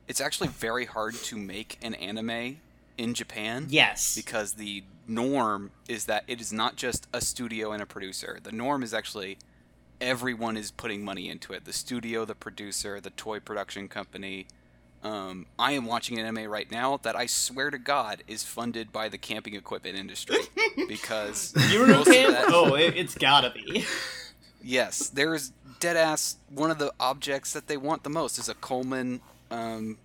Speaker 2: It's actually very hard to make an anime in Japan
Speaker 3: yes,
Speaker 2: because the norm is that it is not just a studio and a producer. The norm is actually everyone is putting money into it. The studio, the producer, the toy production company. Um, I am watching an anime right now that I swear to God is funded by the camping equipment industry <laughs> because most of
Speaker 3: Yuru Camp.
Speaker 2: that-
Speaker 3: oh, it, it's gotta be. <laughs>
Speaker 2: yes, there's dead ass. One of the objects that they want the most is a Coleman um,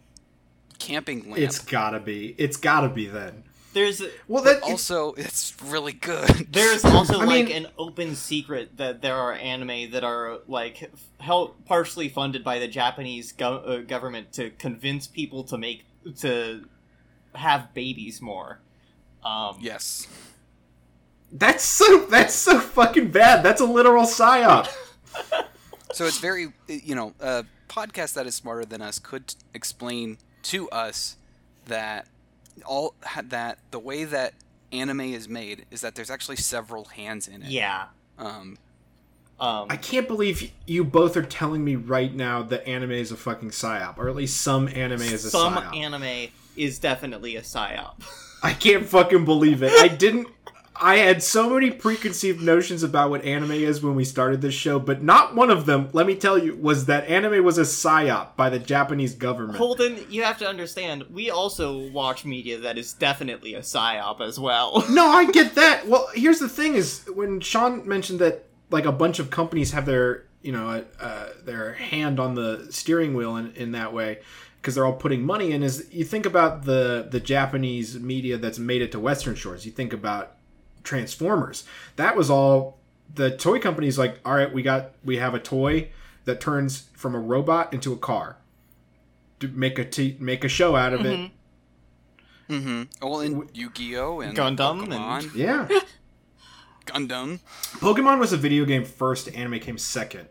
Speaker 2: camping lamp.
Speaker 1: it's gotta be it's gotta be then
Speaker 3: There's
Speaker 1: well that
Speaker 2: also, it's really good. <laughs>
Speaker 3: There's also
Speaker 1: I
Speaker 3: like
Speaker 1: mean-
Speaker 3: an open secret that there are anime that are like help partially funded by the Japanese go- uh, government to convince people to make to have babies more. Um,
Speaker 2: yes.
Speaker 1: that's so that's so fucking bad that's a literal psyop <laughs>
Speaker 2: So it's very, you know, a podcast that is smarter than us could explain to us that all that the way that anime is made is that there's actually several hands in it.
Speaker 3: yeah.
Speaker 2: Um,
Speaker 3: Um,
Speaker 1: i can't believe you both are telling me right now that anime is a fucking psyop or at least some anime is a
Speaker 3: some
Speaker 1: psyop Some
Speaker 3: anime is definitely a psyop.
Speaker 1: i can't fucking believe it i didn't <laughs> i had so many preconceived notions about what anime is when we started this show but not one of them let me tell you was that anime was a psyop by the japanese government
Speaker 3: Holden, you have to understand, we also watch media that is definitely a psyop as well. <laughs>
Speaker 1: No, I get that. Well, here's the thing: is when Shawn mentioned that like a bunch of companies have their you know uh, their hand on the steering wheel in, in that way because they're all putting money in. Is you think about the the Japanese media that's made it to Western shores? You think about Transformers. That was all the toy companies. Like, all right, we got we have a toy that turns from a robot into a car. To make a t- make a show out of it.
Speaker 2: mm-hmm. Well, in Yu-Gi-Oh and
Speaker 3: Gundam and- <laughs>
Speaker 1: Yeah.
Speaker 2: Gundam.
Speaker 1: Pokemon was a video game first. Anime came second,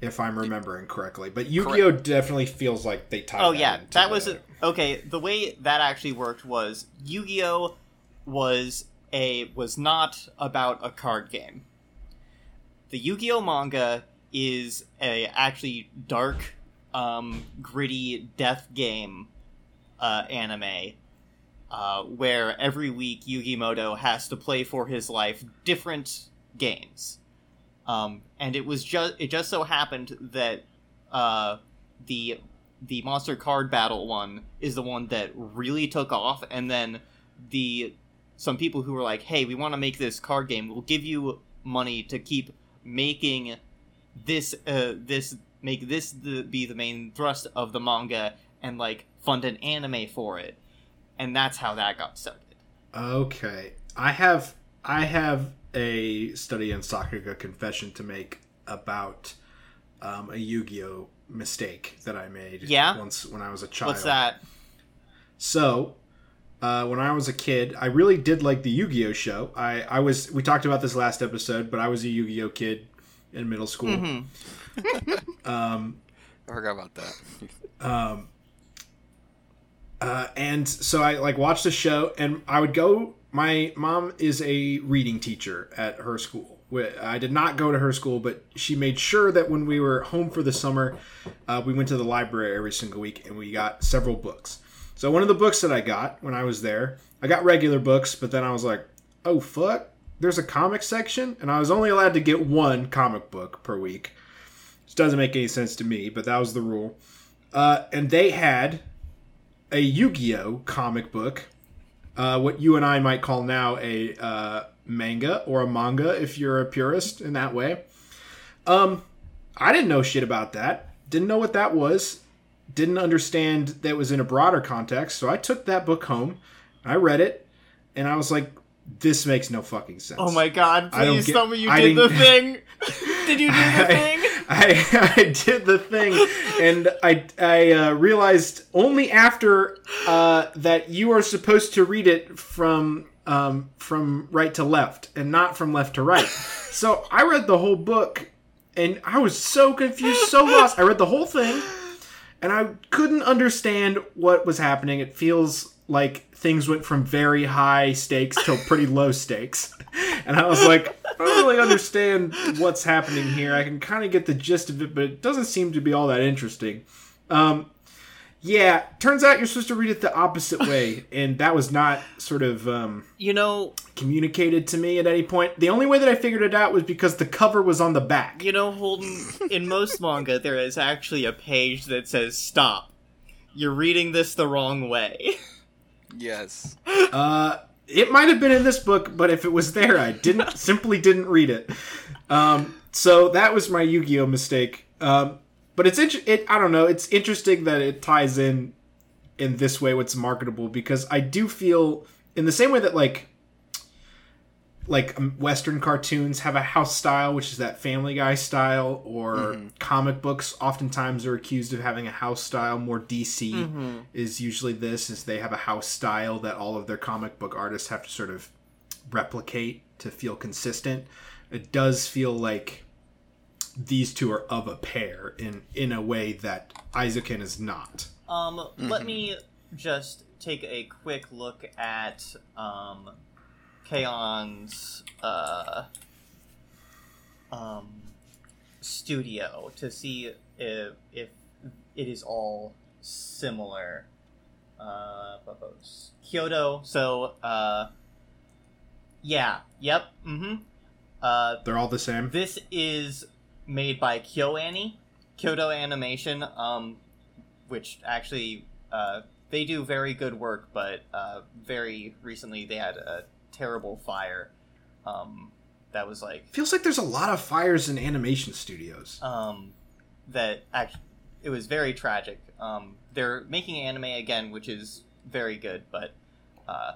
Speaker 1: if I'm remembering correctly. But Yu-Gi-Oh definitely feels like they tied.
Speaker 3: Oh
Speaker 1: that
Speaker 3: yeah, that was
Speaker 1: together.
Speaker 3: okay. The way that actually worked was Yu-Gi-Oh was a was not about a card game. The Yu-Gi-Oh manga is a actually dark, um, gritty death game uh, anime. Uh, where every week Yugi Moto has to play for his life different games, um, and it was just it just so happened that uh, the the monster card battle one is the one that really took off and then the some people who were like hey we want to make this card game we'll give you money to keep making this uh this make this the, be the main thrust of the manga and like fund an anime for it and that's how that got started
Speaker 1: Okay, I have I have a study in Sakuga confession to make about um, a Yu-Gi-Oh mistake that I made.
Speaker 3: Yeah?
Speaker 1: Once when I was a child.
Speaker 3: what's that
Speaker 1: So, uh, when I was a kid, I really did like the Yu-Gi-Oh show. I, I was we talked about this last episode, but I was a Yu-Gi-Oh kid in middle school.
Speaker 3: Mhm.
Speaker 1: Um,
Speaker 2: I forgot about that.
Speaker 1: um, uh, and so I like watched the show, and I would go my mom is a reading teacher at her school. I did not go to her school, but she made sure that when we were home for the summer, uh, we went to the library every single week and we got several books. So one of the books that I got when I was there, I got regular books, but then I was like, oh fuck, there's a comic section, and I was only allowed to get one comic book per week. Which doesn't make any sense to me, but that was the rule. Uh, and they had a Yu-Gi-Oh comic book, uh, what you and I might call now a uh, manga or a manga if you're a purist in that way. Um, I didn't know shit about that. Didn't know what that was. Didn't understand that it was in a broader context. So I took that book home. I read it, and I was like, "This makes no fucking sense."
Speaker 3: Oh my god, please tell me you
Speaker 1: I
Speaker 3: did the <laughs> thing! did you do the thing?
Speaker 1: I, I did the thing, and I I uh, realized only after uh, that you are supposed to read it from um, from right to left and not from left to right. So I read the whole book, and I was so confused, so lost. I read the whole thing, and I couldn't understand what was happening. It feels like things went from very high stakes to pretty <laughs> low stakes. And I was like, I don't really understand what's happening here. I can kind of get the gist of it, but it doesn't seem to be all that interesting. Um, yeah, turns out you're supposed to read it the opposite way, and that was not sort of um,
Speaker 3: You know,
Speaker 1: communicated to me at any point. The only way that I figured it out was because the cover was on the back.
Speaker 3: you know, Holden, in most manga, there is actually a page that says, Stop. You're reading this the wrong way.
Speaker 2: Yes.
Speaker 1: Uh, it might have been in this book, but if it was there, I didn't <laughs> simply didn't read it. Um, so that was my Yu-Gi-Oh mistake. Um, but it's int- it I don't know. It's interesting that it ties in in this way what's marketable because I do feel in the same way that like like um, Western cartoons have a house style, which is that Family Guy style, or comic books oftentimes are accused of having a house style. More DC is usually this, is they have a house style that all of their comic book artists have to sort of replicate to feel consistent. It does feel like these two are of a pair in in a way that Eizouken is not.
Speaker 3: Um, let me just take a quick look at um, K-On's uh, um, studio to see if, if it is all similar. Uh, Kyoto. So, uh, yeah, yep, mm-hmm. Uh,
Speaker 1: They're all the same.
Speaker 3: this is made by KyoAni, Kyoto Animation, um, which actually uh, they do very good work, but uh, very recently they had a terrible fire. Um, that was like
Speaker 1: Feels like there's a lot of fires in animation studios.
Speaker 3: um, that act- it was very tragic. Um, they're making anime again, which is very good, but uh,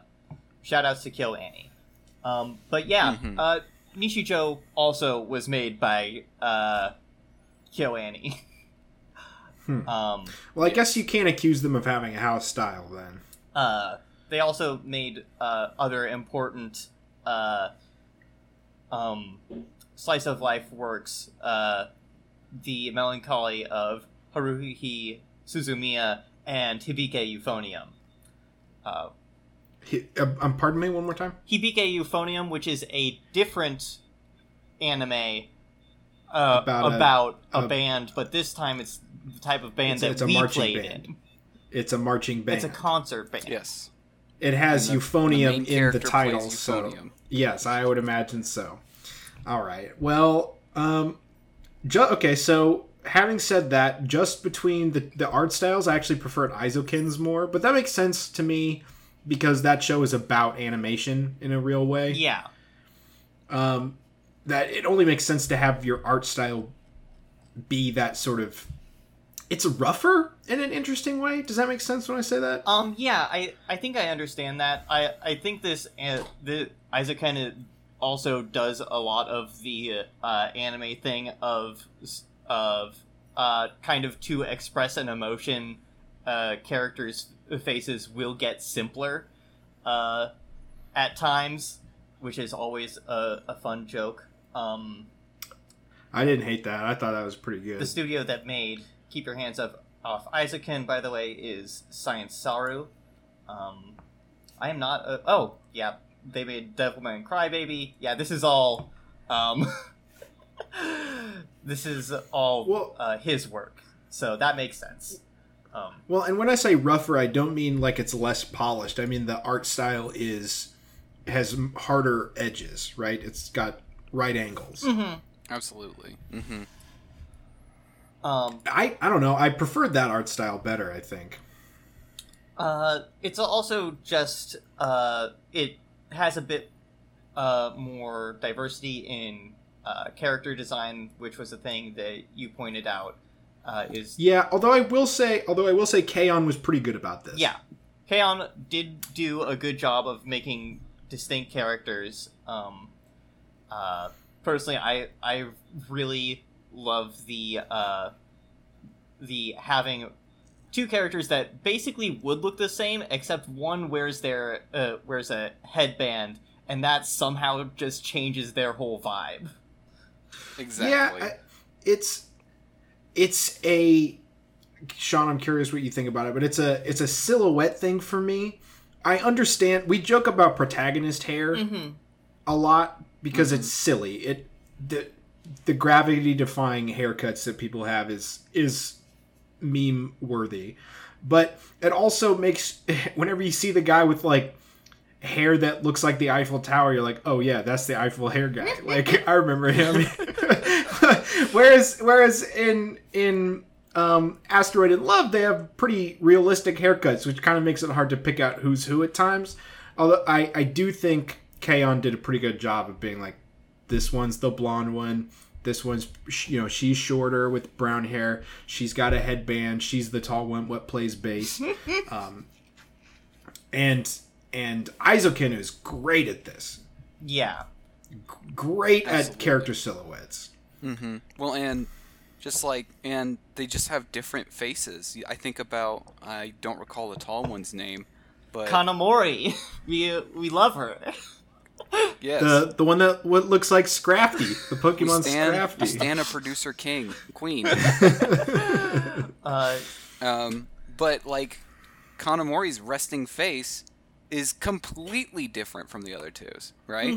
Speaker 3: shout outs to KyoAni. Um, but yeah,
Speaker 2: Mhm.
Speaker 3: uh, Nichijou also was made by uh, KyoAni. <laughs>
Speaker 1: Hmm.
Speaker 3: um,
Speaker 1: Well, I guess you can't accuse them of having a house style then.
Speaker 3: uh, they also made uh, other important uh, um, slice of life works. Uh, the Melancholy of Haruhi Suzumiya and Hibike Euphonium. Uh,
Speaker 1: He, uh, um, pardon me one more time.
Speaker 3: Hibike Euphonium, which is a different anime uh,
Speaker 1: About
Speaker 3: about,
Speaker 1: a-
Speaker 3: a,
Speaker 1: a-
Speaker 3: band, but this time it's the type of band
Speaker 1: It's-
Speaker 3: that
Speaker 1: it's a
Speaker 3: we
Speaker 1: marching
Speaker 3: played
Speaker 1: band.
Speaker 3: in.
Speaker 1: It's a marching band.
Speaker 3: It's a concert band.
Speaker 2: Yes.
Speaker 1: It has
Speaker 2: the-
Speaker 1: euphonium
Speaker 2: the
Speaker 1: in the title, so
Speaker 2: euphonium.
Speaker 1: yes, I would imagine so. All right. Well, um, ju- okay. So having said that, just between the the art styles, I actually preferred Eizouken's more, but that makes sense to me because that show is about animation in a real way.
Speaker 3: Yeah.
Speaker 1: um, that it only makes sense to have your art style be that sort of it's rougher in an interesting way does that make sense when i say that
Speaker 3: Um. Yeah. I. I think I understand that. I. I think this. Uh, the Isaac kind of also does a lot of the uh, anime thing of of uh, kind of to express an emotion. Uh, characters' faces will get simpler uh, at times, which is always a, a fun joke. Um,
Speaker 1: i didn't hate that i thought that was pretty good
Speaker 3: the studio that made Keep Your Hands Up Off Eizouken, by the way, is Science Saru. Um, I am not. A, oh, yeah. they made Devilman Crybaby. Yeah, this is all. Um, <laughs> this is all
Speaker 1: Well-
Speaker 3: uh, his work, so that makes sense. Um,
Speaker 1: Well, and when I say rougher, I don't mean like it's less polished. I mean the art style is has harder edges, right? It's got right angles.
Speaker 2: Absolutely. hmm
Speaker 3: um,
Speaker 1: I I don't know. I preferred that art style better. I think.
Speaker 3: Uh, it's also just uh, it has a bit uh, more diversity in uh, character design, which was a thing that you pointed out. Uh, is
Speaker 1: Yeah, although I will say, although I will say, K-On was pretty good about this.
Speaker 3: yeah, K-On did do a good job of making distinct characters. Um, uh, personally, I I really love the uh, the having two characters that basically would look the same, except one wears their uh, wears a headband, and that somehow just changes their whole vibe.
Speaker 2: Exactly.
Speaker 1: Yeah, I, it's it's a Shawn. I'm curious what you think about it, but it's a it's a silhouette thing for me. I understand. We joke about protagonist hair
Speaker 3: Mm-hmm.
Speaker 1: a lot because it's silly. It the the gravity defying haircuts that people have is is meme worthy, but it also makes <laughs> whenever you see the guy with like hair that looks like the Eiffel Tower, you're like, oh yeah, that's the Eiffel hair guy. <laughs> like I remember him. <laughs> whereas whereas in in um, Asteroid in Love, they have pretty realistic haircuts, which kind of makes it hard to pick out who's who at times. Although I, I do think K-On did a pretty good job of being like, this one's the blonde one. This one's, you know, she's shorter with brown hair. She's got a headband. She's the tall one. What plays bass? <laughs> um, and and Eizouken is great at this.
Speaker 3: Yeah,
Speaker 1: Great at character silhouettes.
Speaker 2: hmm Well, and just like, and they just have different faces. I think about, I don't recall the tall one's name, but
Speaker 3: Kanamori, <laughs> we we love her. <laughs> <laughs>
Speaker 2: yes,
Speaker 1: The the one that what looks like Scrafty, the Pokemon
Speaker 2: stand, we
Speaker 1: Scrafty.
Speaker 2: stand a producer king, queen. <laughs> <laughs>
Speaker 3: Uh,
Speaker 2: Um, but like Kanamori's resting face is completely different from the other two's, right?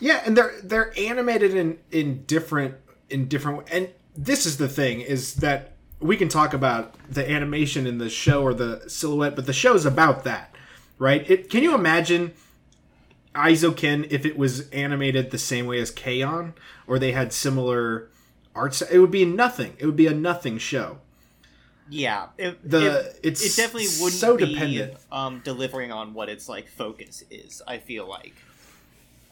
Speaker 1: Yeah, and they're they're animated in in different in different and this is the thing is that we can talk about the animation in the show or the silhouette, but the show is about that, right? It can you imagine Eizouken if it was animated the same way as K-On or they had similar arts? It would be nothing. It would be a nothing show.
Speaker 3: yeah, it,
Speaker 1: The-
Speaker 3: it,
Speaker 1: it's
Speaker 3: it definitely wouldn't
Speaker 1: so
Speaker 3: be
Speaker 1: dependent.
Speaker 3: um, delivering on what its like focus is. I feel like,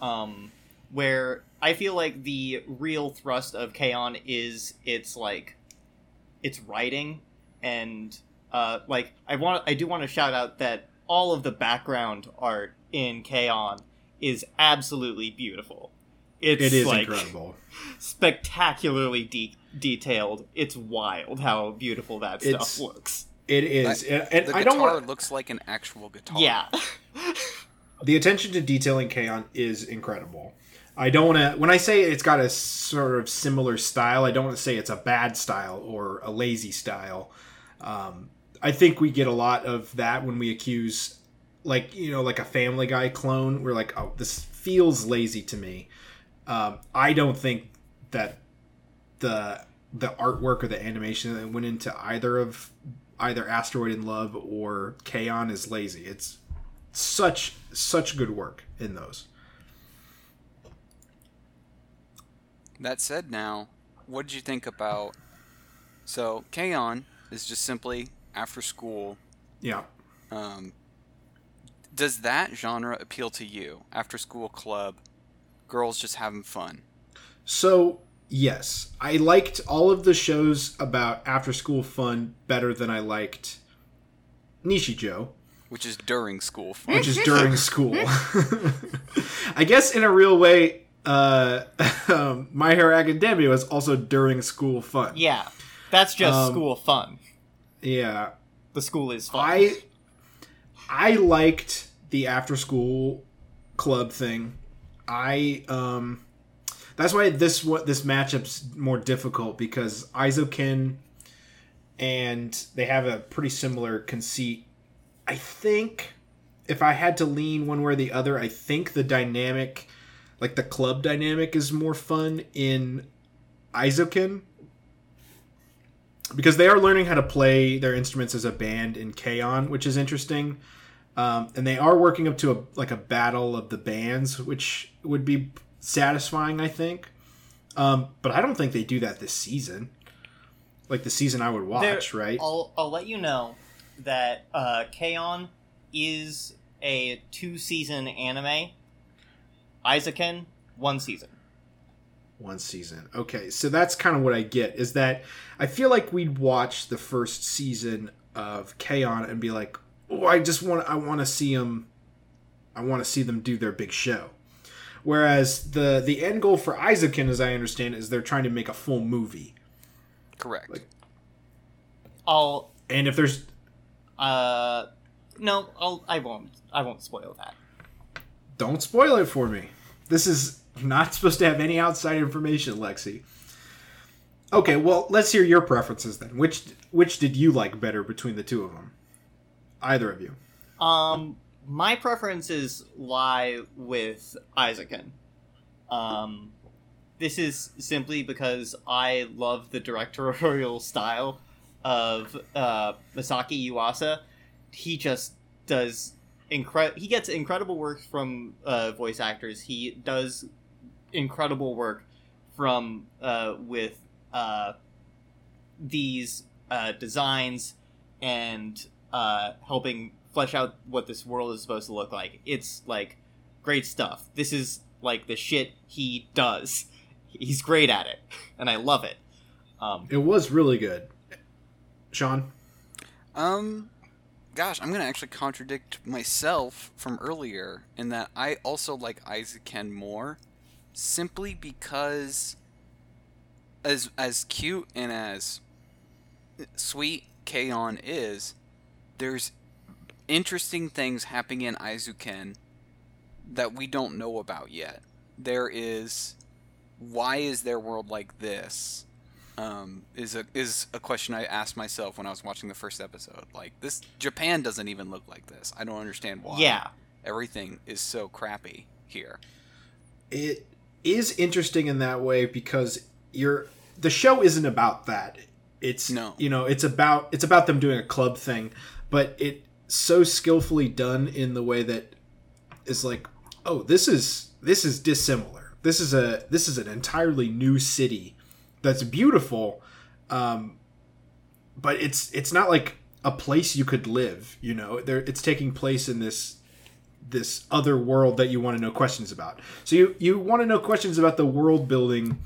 Speaker 3: um, where I feel like the real thrust of K-On is its like its writing and uh, like I want I do want to shout out that all of the background art in K-On is absolutely beautiful. It's
Speaker 1: It is
Speaker 3: like,
Speaker 1: incredible. <laughs>
Speaker 3: spectacularly de- detailed. It's wild how beautiful that stuff looks.
Speaker 1: It is.
Speaker 2: Like,
Speaker 1: and and
Speaker 2: The
Speaker 1: I don't
Speaker 2: guitar
Speaker 1: want
Speaker 2: looks like an actual guitar.
Speaker 3: Yeah. <laughs>
Speaker 1: the attention to detail in K-On is incredible. I don't want to when I say it's got a sort of similar style, I don't want to say it's a bad style or a lazy style. Um, I think we get a lot of that when we accuse, like you know, like a Family Guy clone. We're like, oh, this feels lazy to me. Um, I don't think that the the artwork or the animation that went into either of either Asteroid in Love or K-On is lazy. It's such such good work in those.
Speaker 2: That said, now, what did you think about? So, K-On is just simply after school.
Speaker 1: Yeah.
Speaker 2: Um, does that genre appeal to you? After school club, girls just having fun.
Speaker 1: So yes, I liked all of the shows about after school fun better than I liked Nichijou,
Speaker 2: Which is during school fun.
Speaker 1: which is <laughs> during school. <laughs> I guess in a real way, uh, <laughs> um, My Hero Academia was also during school fun.
Speaker 3: Yeah. That's just
Speaker 1: Um,
Speaker 3: school fun.
Speaker 1: Yeah.
Speaker 3: The school is fun.
Speaker 1: I I liked the after school club thing. I um that's why this what this matchup's more difficult because Eizouken and they have a pretty similar conceit. I think if I had to lean one way or the other, I think the dynamic, like the club dynamic, is more fun in Eizouken because they are learning how to play their instruments as a band in K-On, which is interesting. Um, and they are working up to a like a battle of the bands, which would be satisfying, I think. Um, but I don't think they do that this season. Like the season I would watch,
Speaker 3: There-
Speaker 1: right?
Speaker 3: I'll I'll let you know that uh, K-On is a two season anime. Eizouken one season.
Speaker 1: One season. Okay, so that's kind of what I get is that I feel like we'd watch the first season of K-On and be like, "Oh, I just want I want to see them I want to see them do their big show." Whereas the the end goal for Eizouken as I understand it, is they're trying to make a full movie.
Speaker 2: Correct.
Speaker 1: Like-
Speaker 3: I'll
Speaker 1: And if there's
Speaker 3: uh no I'll I won't I won't spoil that.
Speaker 1: don't spoil it for me. This is not supposed to have any outside information, Lexi. Okay, well, let's hear your preferences then. Which which did you like better between the two of them? Either of you.
Speaker 3: Um, my preferences lie with Eizouken. Um, this is simply because I love the directorial <laughs> style of uh, Masaki Yuasa. He just does incre- He gets incredible work from uh, voice actors. He does incredible work from uh, with uh, these uh, designs and uh, helping flesh out what this world is supposed to look like. It's like great stuff. This is like the shit he does. He's great at it, and I love it. Um,
Speaker 1: It was really good. Shawn?
Speaker 2: Um, gosh, I'm gonna actually contradict myself from earlier in that I also like Eizouken more, simply because as as cute and as sweet K-On is, there's interesting things happening in Eizouken that we don't know about yet. There is why is their world like this? um, is a is a question I asked myself when I was watching the first episode. Like this, Japan doesn't even look like this. I don't understand why.
Speaker 3: yeah,
Speaker 2: everything is so crappy here.
Speaker 1: It is interesting in that way because you're the show isn't about that. It's
Speaker 2: No.
Speaker 1: you know, it's about it's about them doing a club thing, but it so skillfully done in the way that is like, oh, this is this is dissimilar. This is a this is an entirely new city that's beautiful, um, but it's it's not like a place you could live. You know, there it's taking place in this this other world that you want to know questions about. So you you want to know questions about the world building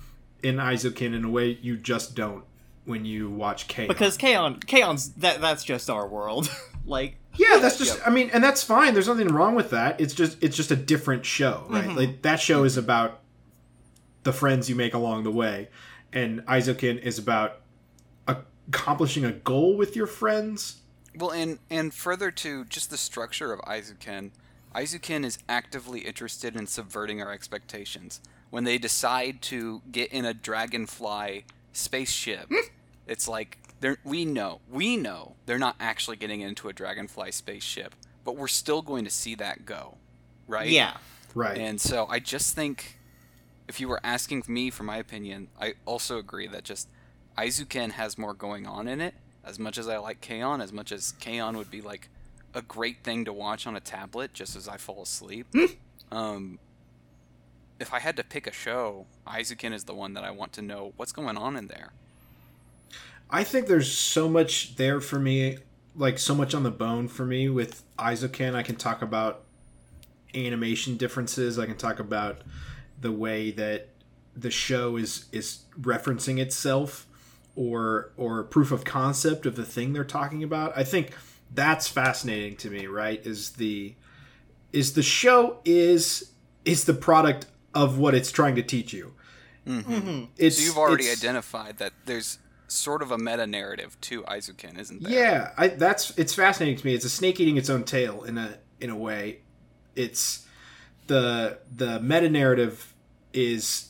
Speaker 1: in Eizouken in a way you just don't when you watch K.
Speaker 3: because K-On, K-On's that that's just our world. <laughs> like,
Speaker 1: yeah, that's just I mean, and that's fine. There's nothing wrong with that. It's just it's just a different show, right?
Speaker 3: Mhm.
Speaker 1: Like that show is about the friends you make along the way, and Eizouken is about accomplishing a goal with your friends.
Speaker 2: Well, and and further to just the structure of Eizouken, Eizouken is actively interested in subverting our expectations. When they decide to get in a dragonfly spaceship, hmm. it's like they're we know we know they're not actually getting into a dragonfly spaceship, but we're still going to see that go, right?
Speaker 3: yeah,
Speaker 1: Right.
Speaker 2: And so I just think, if you were asking me for my opinion, I also agree that just Eizouken has more going on in it. As much as I like K-On, as much as K-On would be like a great thing to watch on a tablet just as I fall asleep. um, if I had to pick a show, Eizouken is the one that I want to know what's going on in there.
Speaker 1: I think there's so much there for me, like so much on the bone for me with Eizouken. I can talk about animation differences. I can talk about the way that the show is is referencing itself or or proof of concept of the thing they're talking about. I think that's fascinating to me, right? Is the is the show is is the product of what it's trying to teach you.
Speaker 3: hmm
Speaker 1: It's
Speaker 2: so you've already
Speaker 1: it's-
Speaker 2: identified that there's sort of a meta narrative to Eizouken, isn't there?
Speaker 1: Yeah, I, that's it's fascinating to me. It's a snake eating its own tail in a in a way. It's the the meta narrative is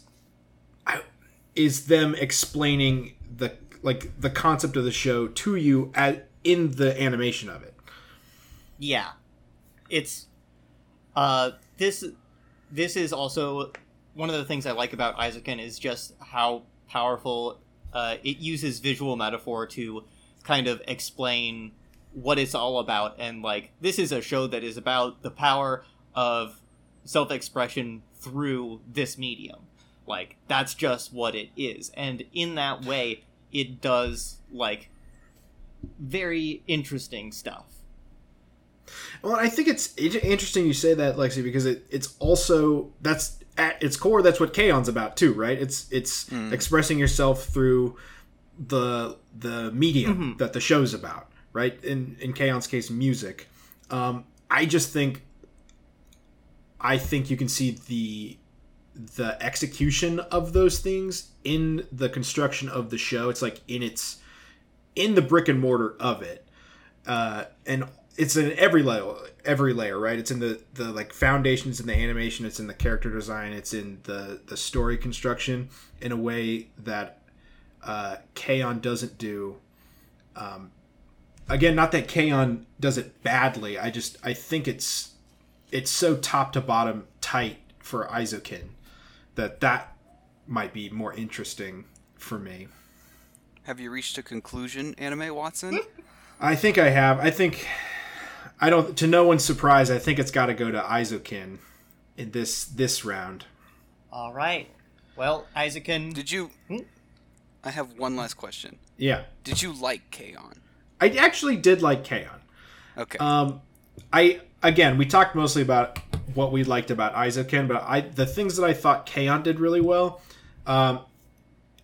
Speaker 1: is them explaining the like the concept of the show to you at in the animation of it.
Speaker 3: yeah. it's uh this this is also one of the things I like about Eizouken is just how powerful uh, it uses visual metaphor to kind of explain what it's all about and like this is a show that is about the power of self-expression through this medium like that's just what it is and in that way it does like very interesting stuff
Speaker 1: Well, I think it's interesting you say that, Lexi, because it, it's also that's at its core that's what K-on's about too, right? It's it's expressing yourself through the the medium that the show's about, right? In in K-on's case, music. Um, I just think I think you can see the the execution of those things in the construction of the show. It's like in its in the brick and mortar of it uh, and it's in every layer every layer right? It's in the the like foundations in the animation it's in the character design it's in the the story construction in a way that uh K-On doesn't do. Um again not that K-On does it badly i just i think it's it's so top to bottom tight for Eizouken that that might be more interesting for me
Speaker 2: Have you reached a conclusion, Anime Watson? <laughs>
Speaker 1: I think I have. I think I don't. To no one's surprise, I think it's got to go to Eizouken in this this round.
Speaker 3: all right well Eizouken
Speaker 2: Did you? I have one last question.
Speaker 1: Yeah,
Speaker 2: Did you like K-On?
Speaker 1: I actually did like K-On.
Speaker 2: Okay.
Speaker 1: Um, I again, we talked mostly about what we liked about Eizouken, but I the things that I thought K-On did really well, um,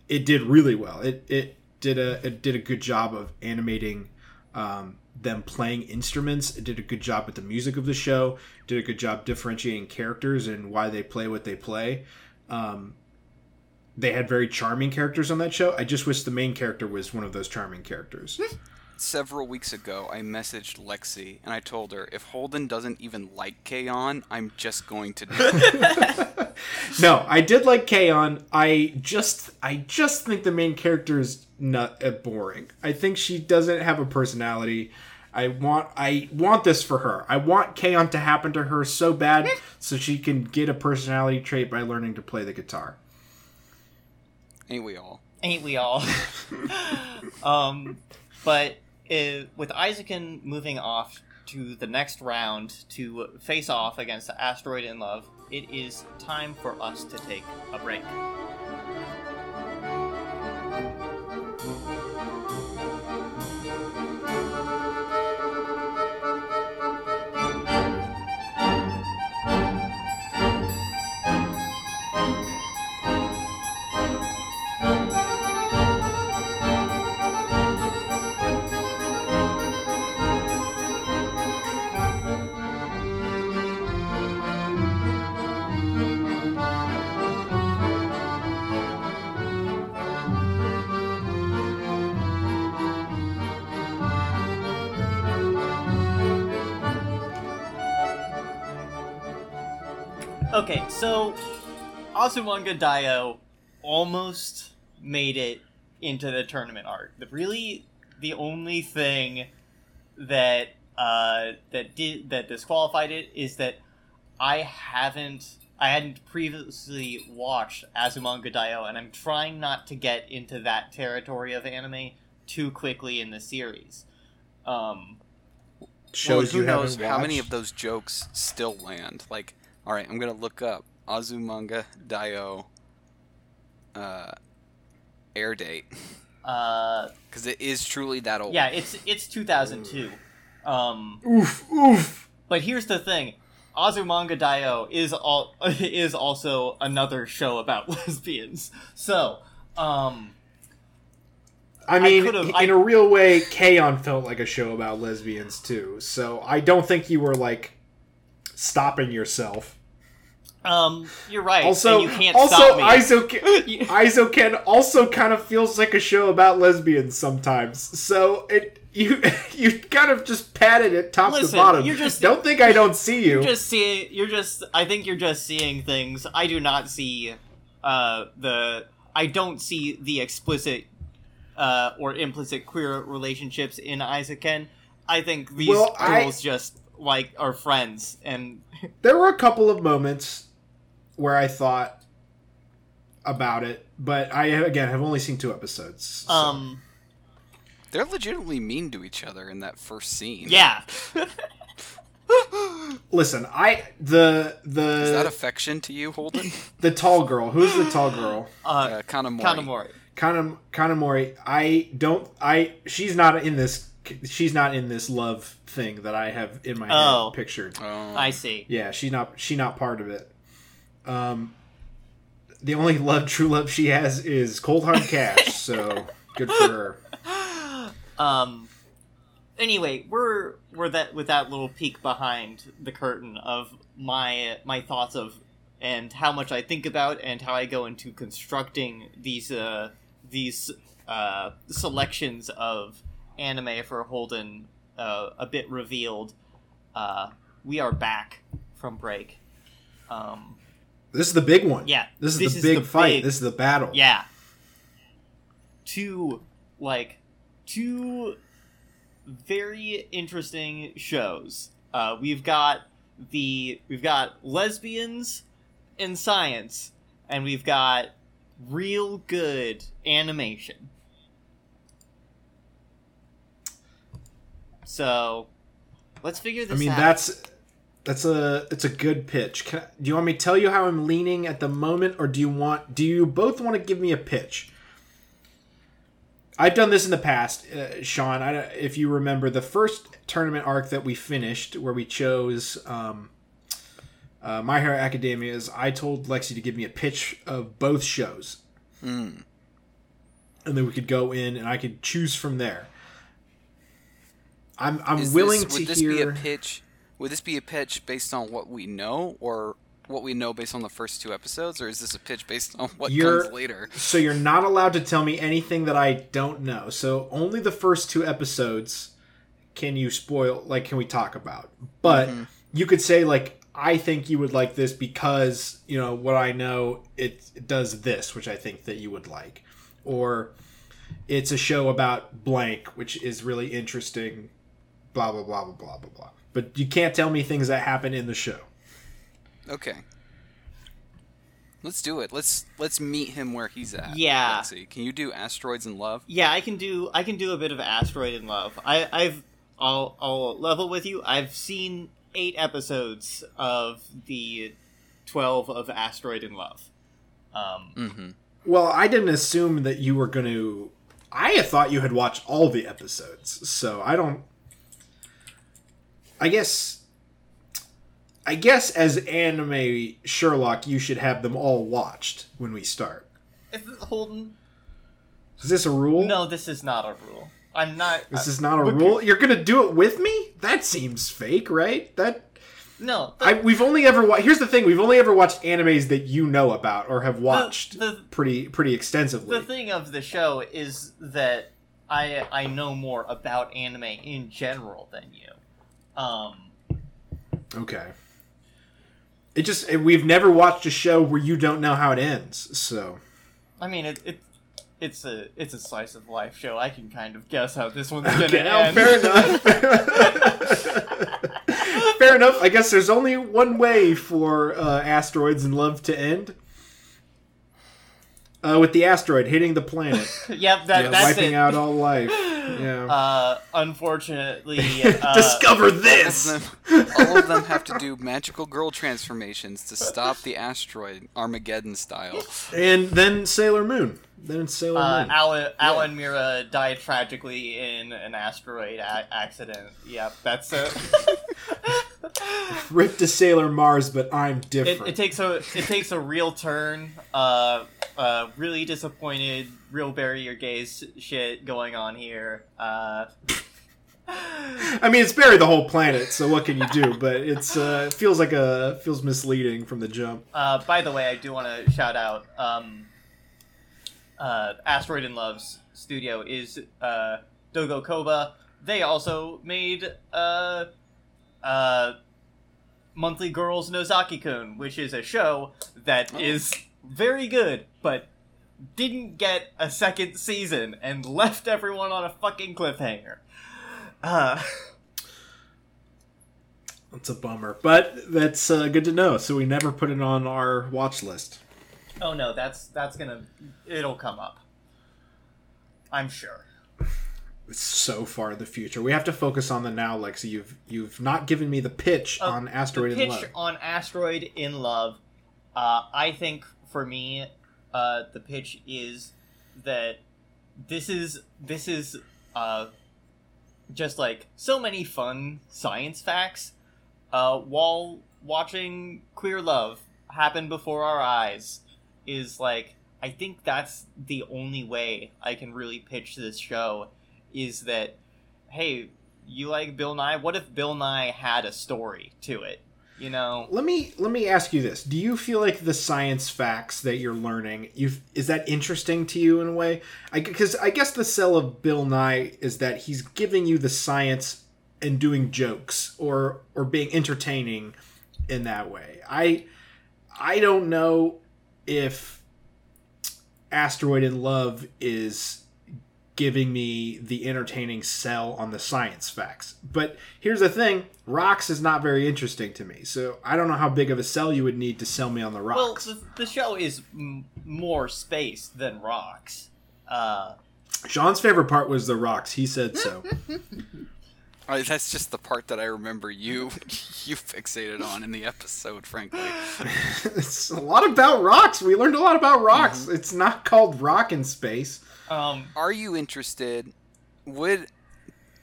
Speaker 1: it did really well. It it did a it did a good job of animating um, them playing instruments. It did a good job with the music of the show. Did a good job differentiating characters and why they play what they play. Um, they had very charming characters on that show. I just wish the main character was one of those charming characters. <laughs>
Speaker 2: Several weeks ago, I messaged Lexi and I told her if Holden doesn't even like K-On, I'm just going to. die." <laughs>
Speaker 1: no, I did like K-On. I just I just think the main character is not uh, boring. I think she doesn't have a personality. I want I want this for her. I want K-On to happen to her so bad so she can get a personality trait by learning to play the guitar.
Speaker 2: Ain't we all?
Speaker 3: ain't we all? <laughs> um, but uh, with Eizouken moving off to the next round to face off against the Asteroid in Love, it is time for us to take a break. Okay, so Azumanga Daioh almost made it into the tournament arc. The really the only thing that uh, that did that disqualified it is that I haven't I hadn't previously watched Azumanga Daioh, and I'm trying not to get into that territory of anime too quickly in the series. Um,
Speaker 1: Shows
Speaker 2: well, who
Speaker 1: you
Speaker 2: knows
Speaker 1: haven't
Speaker 2: how many of those jokes still land? Like, all right, I'm gonna look up Azumanga Daioh uh, air date
Speaker 3: uh,
Speaker 2: because it is truly that old.
Speaker 3: yeah, it's it's 2002. Um,
Speaker 1: Oof, oof.
Speaker 3: But here's the thing: Azumanga Daioh is all <laughs> is also another show about <laughs> lesbians. So, um,
Speaker 1: I mean,
Speaker 3: could've-
Speaker 1: in
Speaker 3: I-
Speaker 1: a real way, K-On felt like a show about lesbians too. So I don't think you were like stopping yourself.
Speaker 3: Um, you're right.
Speaker 1: Also,
Speaker 3: and you can't
Speaker 1: also. Eizouken, <laughs> Eizouken also kind of feels like a show about lesbians sometimes. So it you <laughs> you kind of just padded it top to bottom.
Speaker 3: you're just-
Speaker 1: don't think I don't see you. <laughs>
Speaker 3: You're just seeing. You're just. I think you're just seeing things. I do not see uh, the. I don't see the explicit uh, or implicit queer relationships in Eizouken. I think these
Speaker 1: Well, I-
Speaker 3: girls just like are friends and
Speaker 1: There were a couple of moments where I thought about it, but I again have only seen two episodes. so-
Speaker 3: um
Speaker 2: They're legitimately mean to each other in that first scene.
Speaker 3: yeah. <laughs>
Speaker 1: listen, I the the
Speaker 2: Is that affection to you, Holden? <laughs>
Speaker 1: the tall girl. Who's the tall girl?
Speaker 3: Uh
Speaker 2: uh, Kanamori.
Speaker 3: Kanamori.
Speaker 1: Kana Kanamori. I don't. I she's not in this. She's not in this love thing that I have in my
Speaker 3: Oh.
Speaker 1: head pictured.
Speaker 2: Oh.
Speaker 3: I see.
Speaker 1: Yeah, she's not She's not part of it. Um, the only love, true love she has is cold hard cash. so good for her. <gasps>
Speaker 3: Um. Anyway, we're we're that with that little peek behind the curtain of my my thoughts of and how much I think about and how I go into constructing these uh these uh selections of anime for Holden uh, a bit revealed. Uh, we are back from break. Um,
Speaker 1: This is the big one.
Speaker 3: Yeah,
Speaker 1: This is
Speaker 3: this
Speaker 1: the
Speaker 3: is
Speaker 1: big
Speaker 3: the
Speaker 1: fight.
Speaker 3: big-
Speaker 1: This is the battle.
Speaker 3: Yeah. Two, like, two very interesting shows. Uh, we've got the we've got lesbians in science, and we've got real good animation. So, let's figure this. Out.
Speaker 1: I mean
Speaker 3: out.
Speaker 1: that's that's a it's a good pitch. Can do you want me to tell you how I'm leaning at the moment, or do you want do you both want to give me a pitch? I've done this in the past, uh, Shawn. I, if you remember the first tournament arc that we finished, where we chose um, uh, My Hero Academia, is I told Lexi to give me a pitch of both shows,
Speaker 2: Mm.
Speaker 1: and then we could go in and I could choose from there. I'm I'm
Speaker 2: Is
Speaker 1: willing
Speaker 2: this,
Speaker 1: to
Speaker 2: would this
Speaker 1: hear.
Speaker 2: be a pitch? Would this be a pitch based on what we know, or what we know based on the first two episodes, or is this a pitch based on what
Speaker 1: You're-
Speaker 2: comes later?
Speaker 1: So you're not allowed to tell me anything that I don't know. So only the first two episodes can you spoil like can we talk about. But mm-hmm. you could say like I think you would like this because, you know, what I know it, it does this, which I think that you would like. Or it's a show about blank, which is really interesting, blah blah blah blah blah blah blah. But you can't tell me things that happen in the show.
Speaker 2: Okay. Let's do it. Let's let's meet him where he's at.
Speaker 3: Yeah.
Speaker 2: Let's see. Can you do asteroids in love?
Speaker 3: Yeah, I can do I can do a bit of Asteroid in Love. I, I've I'll I'll level with you. I've seen eight episodes of the twelve of Asteroid in Love. Um,
Speaker 2: Mm-hmm.
Speaker 1: Well, I didn't assume that you were going to. I thought you had watched all the episodes, so I don't. I guess. I guess as anime Sherlock, you should have them all watched when we start.
Speaker 3: is this Holden?
Speaker 1: Is this a rule?
Speaker 3: No, this is not a rule. I'm not.
Speaker 1: This is not a rule. You're gonna do it with me? That seems fake, right? That
Speaker 3: no. The,
Speaker 1: I we've only ever wa- here's the thing: we've only ever watched animes that you know about or have watched
Speaker 3: the-
Speaker 1: pretty pretty extensively.
Speaker 3: the thing of the show is that I I know more about anime in general than you. Um,
Speaker 1: Okay. It just it- we've never watched a show where you don't know how it ends. So
Speaker 3: I mean it. it it's a it's a slice of life show. I can kind of guess how this one's gonna
Speaker 1: oh,
Speaker 3: end.
Speaker 1: fair enough. <laughs> fair enough. I guess there's only one way for uh, asteroids and love to end. Uh, with the asteroid hitting the planet, <laughs>
Speaker 3: yep, that,
Speaker 1: yeah,
Speaker 3: that's
Speaker 1: wiping
Speaker 3: it.
Speaker 1: out all life. <laughs> Yeah.
Speaker 3: Uh, unfortunately, <laughs> uh,
Speaker 1: Discover
Speaker 2: All of,
Speaker 1: this.
Speaker 2: them, all of them have to <laughs> do magical girl transformations to stop the asteroid, Armageddon style.
Speaker 1: And then Sailor Moon. Then it's Sailor
Speaker 3: uh,
Speaker 1: Moon.
Speaker 3: Alan, Alan Mira died tragically in an asteroid a- accident. Yep, that's it. <laughs>
Speaker 1: Rip to Sailor Mars, but I'm
Speaker 3: it.
Speaker 1: different.
Speaker 3: It takes a it takes a real turn. Uh, uh, really disappointed. Real bury your gays shit going on here. Uh,
Speaker 1: I mean, it's buried the whole planet, so what can you do? But it's uh, it feels like a feels misleading from the jump.
Speaker 3: Uh, by the way, I do want to shout out um, uh, Asteroid in Love's studio is uh, Doga Kobo. They also made uh, uh, Monthly Girls Nozaki-kun, which is a show that
Speaker 2: Oh.
Speaker 3: is very good, but didn't get a second season and <laughs> left everyone on a fucking cliffhanger. Uh,
Speaker 1: That's a bummer, but that's uh, good to know. So we never put it on our watch list.
Speaker 3: Oh no, that's that's gonna it'll come up. I'm sure.
Speaker 1: So far the future. We have to focus on the now, Lexi. You've you've not given me the pitch
Speaker 3: Uh,
Speaker 1: on Asteroid
Speaker 3: the
Speaker 1: in Love.
Speaker 3: on Asteroid in Love. Uh, I think for me, uh, the pitch is that this is this is uh, just like so many fun science facts uh, while watching Queer Love happen before our eyes. Is like I think that's the only way I can really pitch this show. Is that hey, you like Bill Nye? What if Bill Nye had a story to it? You know,
Speaker 1: Let me let me ask you this: Do you feel like the science facts that you're learning, you is that interesting to you in a way? I Because I, guess the sell of Bill Nye is that he's giving you the science and doing jokes or or being entertaining in that way. I I don't know if Asteroid in Love is giving me the entertaining sell on the science facts. But here's the thing rocks is not very interesting to me. So I don't know how big of a sell you would need to sell me on the
Speaker 3: well,
Speaker 1: rocks.
Speaker 3: the, the show is m- more space than rocks. Uh,
Speaker 1: Shawn's favorite part was the rocks. He said so. <laughs>
Speaker 2: That's just the part that I remember you <laughs> you fixated on in the episode, frankly. <laughs>
Speaker 1: it's a lot about rocks. We learned a lot about rocks. It's not called rock in space.
Speaker 3: Um,
Speaker 2: Are you interested? Would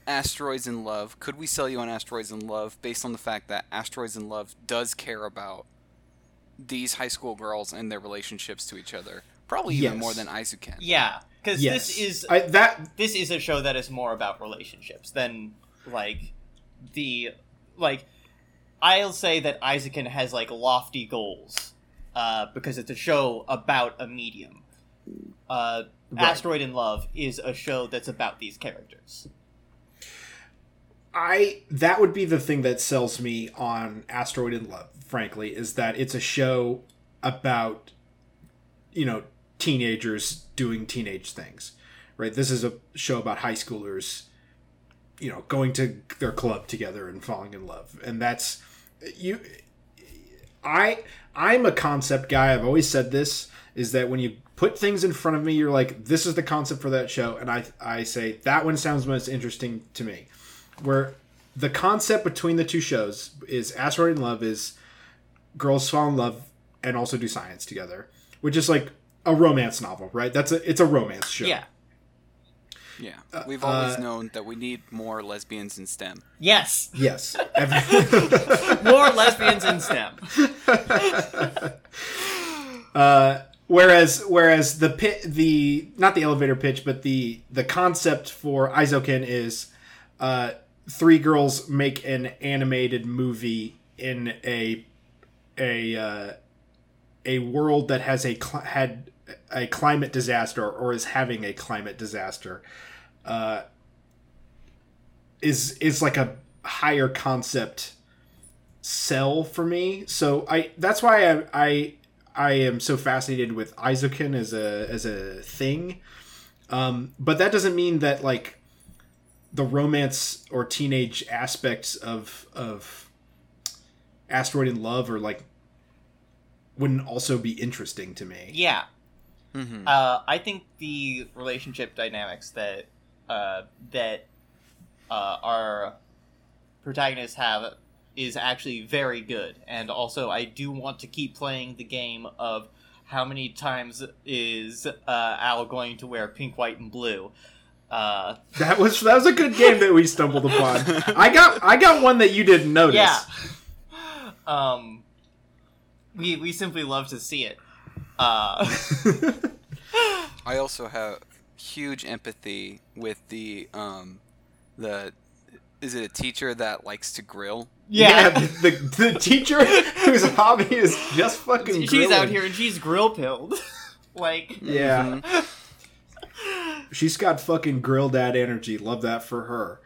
Speaker 2: Asteroids in Love, could we sell you on Asteroids in Love based on the fact that Asteroids in Love does care about these high school girls and their relationships to each other? Probably even
Speaker 1: Yes.
Speaker 2: more than Eizouken.
Speaker 3: yeah, because
Speaker 1: Yes,
Speaker 3: this is
Speaker 1: I, that.
Speaker 3: this is a show that is more about relationships than like the like. I'll say that Eizouken has like lofty goals uh, because it's a show about a medium. Uh,
Speaker 1: Right.
Speaker 3: Asteroid in Love is a show that's about these characters.
Speaker 1: I that would be the thing that sells me on Asteroid in Love, frankly, is that it's a show about you know, teenagers doing teenage things. Right? This is a show about high schoolers you know, going to their club together and falling in love. And that's you I I'm a concept guy. I've always said this is that when you put things in front of me, you're like, this is the concept for that show, and I I say that one sounds most interesting to me. Where the concept between the two shows is Asteroid in Love is girls fall in love and also do science together, which is like a romance novel, right? That's a it's a romance show.
Speaker 3: Yeah.
Speaker 2: Yeah. We've always
Speaker 1: uh,
Speaker 2: known that we need more lesbians in STEM.
Speaker 3: Yes.
Speaker 1: Yes. <laughs>
Speaker 3: More lesbians in STEM. <laughs>
Speaker 1: Uh, whereas whereas the pit the not the elevator pitch but the the concept for Eizouken is uh, three girls make an animated movie in a a uh, a world that has a cl- had a climate disaster or is having a climate disaster uh, is is like a higher concept sell for me. So I that's why I I I am so fascinated with Eizouken as a as a thing. Um, but that doesn't mean that like the romance or teenage aspects of of Asteroid in Love or like wouldn't also be interesting to me.
Speaker 3: Yeah.
Speaker 2: Mm-hmm.
Speaker 3: Uh, I think the relationship dynamics that uh, that uh, our protagonists have is actually very good, and also I do want to keep playing the game of how many times is uh, Al going to wear pink, white, and blue. Uh, <laughs>
Speaker 1: That was that was a good game that we stumbled upon. I got I got one that you didn't notice.
Speaker 3: yeah. Um, we we simply love to see it. Uh, <laughs>
Speaker 2: I also have huge empathy with the um the is it a teacher that likes to grill?
Speaker 1: Yeah, the, the, the teacher <laughs> whose hobby is just fucking.
Speaker 3: she's
Speaker 1: grilling.
Speaker 3: out here and she's grill pilled. <laughs> like,
Speaker 1: Yeah,
Speaker 2: Mhm.
Speaker 1: she's got fucking grill dad energy. Love that for her.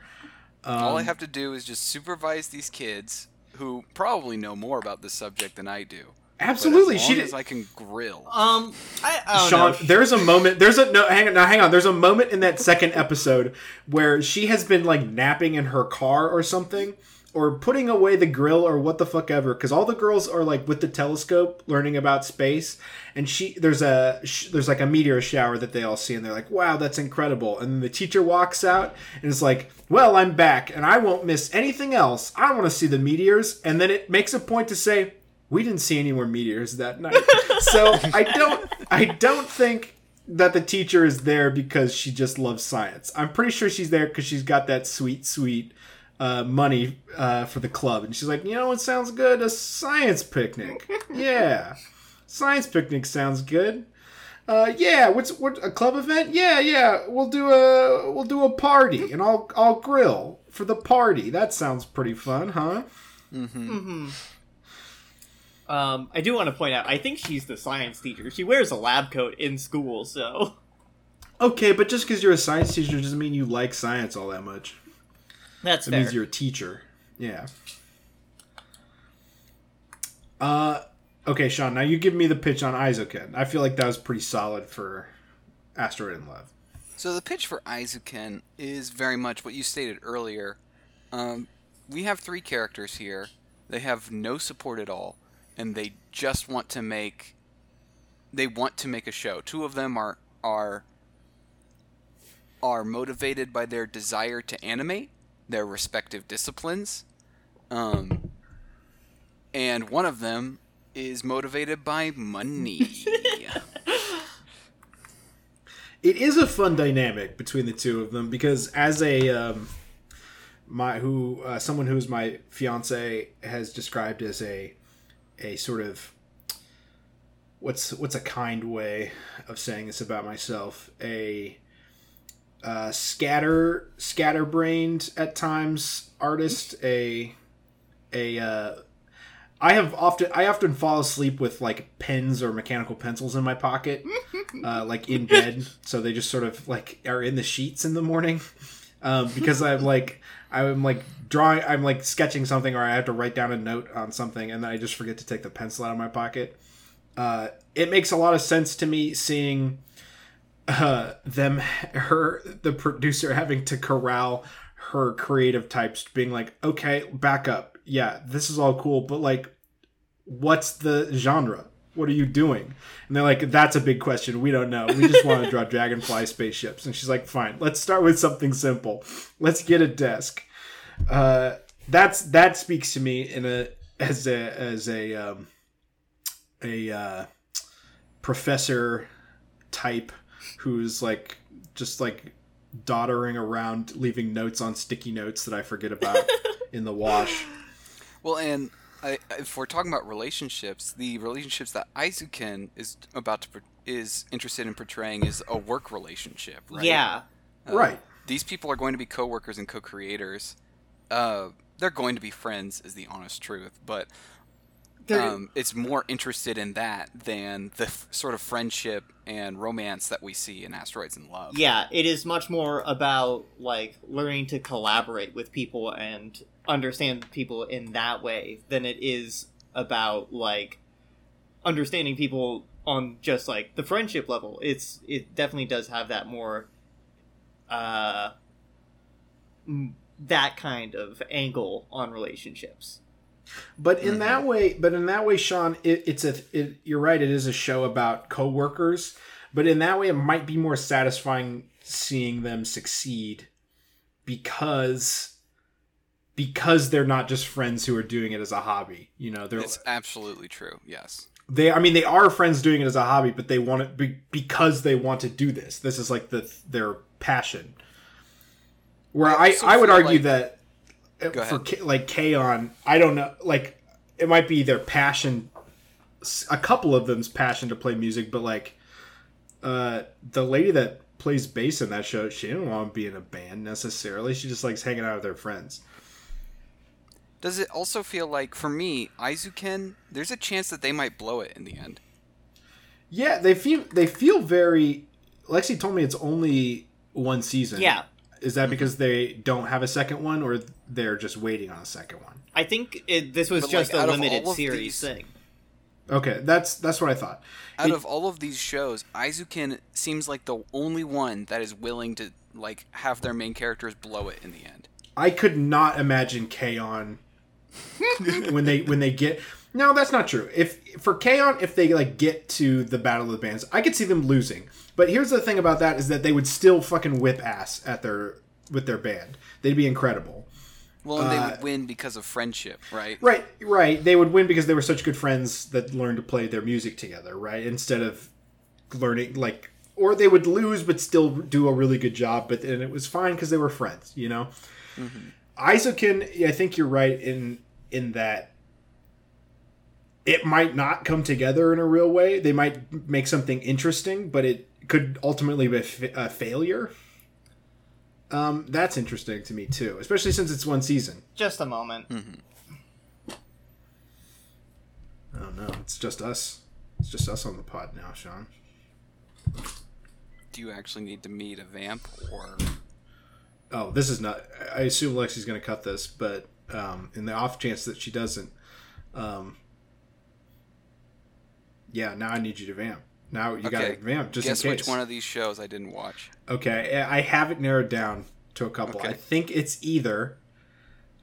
Speaker 1: Um,
Speaker 2: All I have to do is just supervise these kids who probably know more about this subject than I do. But
Speaker 1: absolutely.
Speaker 2: as
Speaker 1: She
Speaker 2: long
Speaker 1: did.
Speaker 2: as I can grill.
Speaker 3: um, I, I don't
Speaker 1: Shawn,
Speaker 3: know.
Speaker 1: there's a moment. There's a no. Hang on. Now, hang on. There's a moment in that second episode where she has been like napping in her car or something, or putting away the grill or what the fuck ever because all the girls are like with the telescope learning about space and she there's a sh- there's like a meteor shower that they all see and they're like wow that's incredible and then the teacher walks out and is like well i'm back and i won't miss anything else i want to see the meteors and then it makes a point to say we didn't see any more meteors that night so i <laughs> don't i don't think that the teacher is there because she just loves science i'm pretty sure she's there because she's got that sweet sweet uh, money uh, for the club, and she's like, you know what sounds good? A science picnic. yeah, science picnic sounds good. Uh, yeah, what's what a club event? Yeah, yeah, we'll do a we'll do a party, and I'll I'll grill for the party. That sounds pretty fun, huh?
Speaker 3: Um, I do want to point out, I think she's the science teacher. She wears a lab coat in school, so
Speaker 1: Okay, but just because you're a science teacher doesn't mean you like science all that much.
Speaker 3: that's
Speaker 1: It
Speaker 3: fair.
Speaker 1: means you're a teacher. Yeah. Uh, okay, Shawn. Now you give me the pitch on Eizouken. I feel like that was pretty solid for Asteroid in Love.
Speaker 2: So the pitch for Eizouken is very much what you stated earlier. Um, we have three characters here. They have no support at all, and they just want to make. They want to make a show. Two of them are are are motivated by their desire to animate their respective disciplines, um, and one of them is motivated by money. <laughs>
Speaker 1: It is a fun dynamic between the two of them because as a um, my who uh, someone who's my fiance has described as a a sort of what's what's a kind way of saying this about myself? A uh, scatter scatterbrained at times artist a a uh, I have often I often fall asleep with like pens or mechanical pencils in my pocket, <laughs> uh, like in bed, so they just sort of like are in the sheets in the morning, um, because I'm like I'm like drawing I'm like sketching something or I have to write down a note on something and then I just forget to take the pencil out of my pocket. Uh, it makes a lot of sense to me seeing uh, them her the producer having to corral her creative types being like okay back up. Yeah this is all cool but like what's the genre? What are you doing? And they're like that's a big question. We don't know. We just want to draw <laughs> dragonfly spaceships. And she's like fine. Let's start with something simple. Let's get a desk uh that's that speaks to me in a as a as a um a uh professor type who's like just like doddering around leaving notes on sticky notes that I forget about <laughs> in the wash.
Speaker 2: Well, and I, if we're talking about relationships, the relationships that Eizouken is about to is interested in portraying is a work relationship, right?
Speaker 3: Yeah.
Speaker 2: Uh,
Speaker 1: right.
Speaker 2: These people are going to be coworkers and co-creators. Uh, they're going to be friends, is the honest truth. But um, it's more interested in that than the f- sort of friendship and romance that we see in Asteroids in Love.
Speaker 3: Yeah, it is much more about like learning to collaborate with people and understand people in that way than it is about like understanding people on just like the friendship level. It's it definitely does have that more uh m- that kind of angle on relationships.
Speaker 1: But in mm-hmm. that way, but in that way, Sean, it, it's a. It, you're right. It is a show about coworkers, but in that way, it might be more satisfying seeing them succeed because because they're not just friends who are doing it as a hobby. You know, they're
Speaker 2: It's absolutely true. Yes.
Speaker 1: they. I mean, they are friends doing it as a hobby, but they want it be, because they want to do this. This is like the their passion. Where
Speaker 2: I
Speaker 1: I I, would argue
Speaker 2: like-
Speaker 1: that for. K, like K-On, I don't know, like it might be their passion. A couple of them's passion to play music, but like uh the lady that plays bass in that show, she didn't want to be in a band necessarily. She just likes hanging out with her friends.
Speaker 2: Does it also feel like, for me, Eizouken, there's a chance that they might blow it in the end?
Speaker 1: Yeah, they feel they feel very. Lexi told me it's only one season.
Speaker 3: Yeah.
Speaker 1: Is that because they don't have a second one, or they're just waiting on a second one?
Speaker 3: I think it, this was
Speaker 2: But,
Speaker 3: just
Speaker 2: like,
Speaker 3: a limited series
Speaker 2: these-
Speaker 3: thing.
Speaker 1: Okay, that's that's what I thought.
Speaker 2: Out
Speaker 1: It-
Speaker 2: of all of these shows, Eizouken seems like the only one that is willing to like have their main characters blow it in the end.
Speaker 1: I could not imagine K-On <laughs> when they when they get no that's not true if for K-On! if they like get to the battle of the bands i could see them losing but here's the thing about that is that they would still fucking whip ass at their with their band. They'd be incredible.
Speaker 2: Well, and they would uh, win because of friendship, right?
Speaker 1: right right. They would win because they were such good friends that learned to play their music together right? Instead of learning like or they would lose but still do a really good job but and it was fine because they were friends you know? Mm-hmm. Eizouken, I think you're right in in that it might not come together in a real way. They might make something interesting, but it could ultimately be a, failure. Um, that's interesting to me too, especially since it's one season.
Speaker 3: Just a moment.
Speaker 1: Oh no, it's just us. It's just us on the pod now, Shawn.
Speaker 2: Do you actually need to meet a vamp or?
Speaker 1: Oh, this is not. I assume Lexi's going to cut this, but um, in the off chance that she doesn't, um, yeah, now I need you to vamp. Now you got to
Speaker 2: Okay,
Speaker 1: vamp just
Speaker 2: Guess
Speaker 1: in case.
Speaker 2: which one of these shows I didn't watch?
Speaker 1: Okay, I have it narrowed down to a couple.
Speaker 2: Okay.
Speaker 1: I think it's either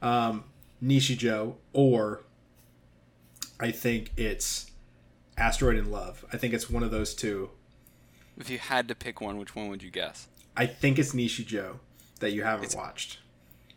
Speaker 1: um, Nichijou or I think it's Asteroid in Love. I think it's one of those two.
Speaker 2: If you had to pick one, which one would you guess?
Speaker 1: I think it's Nichijou that you haven't watched.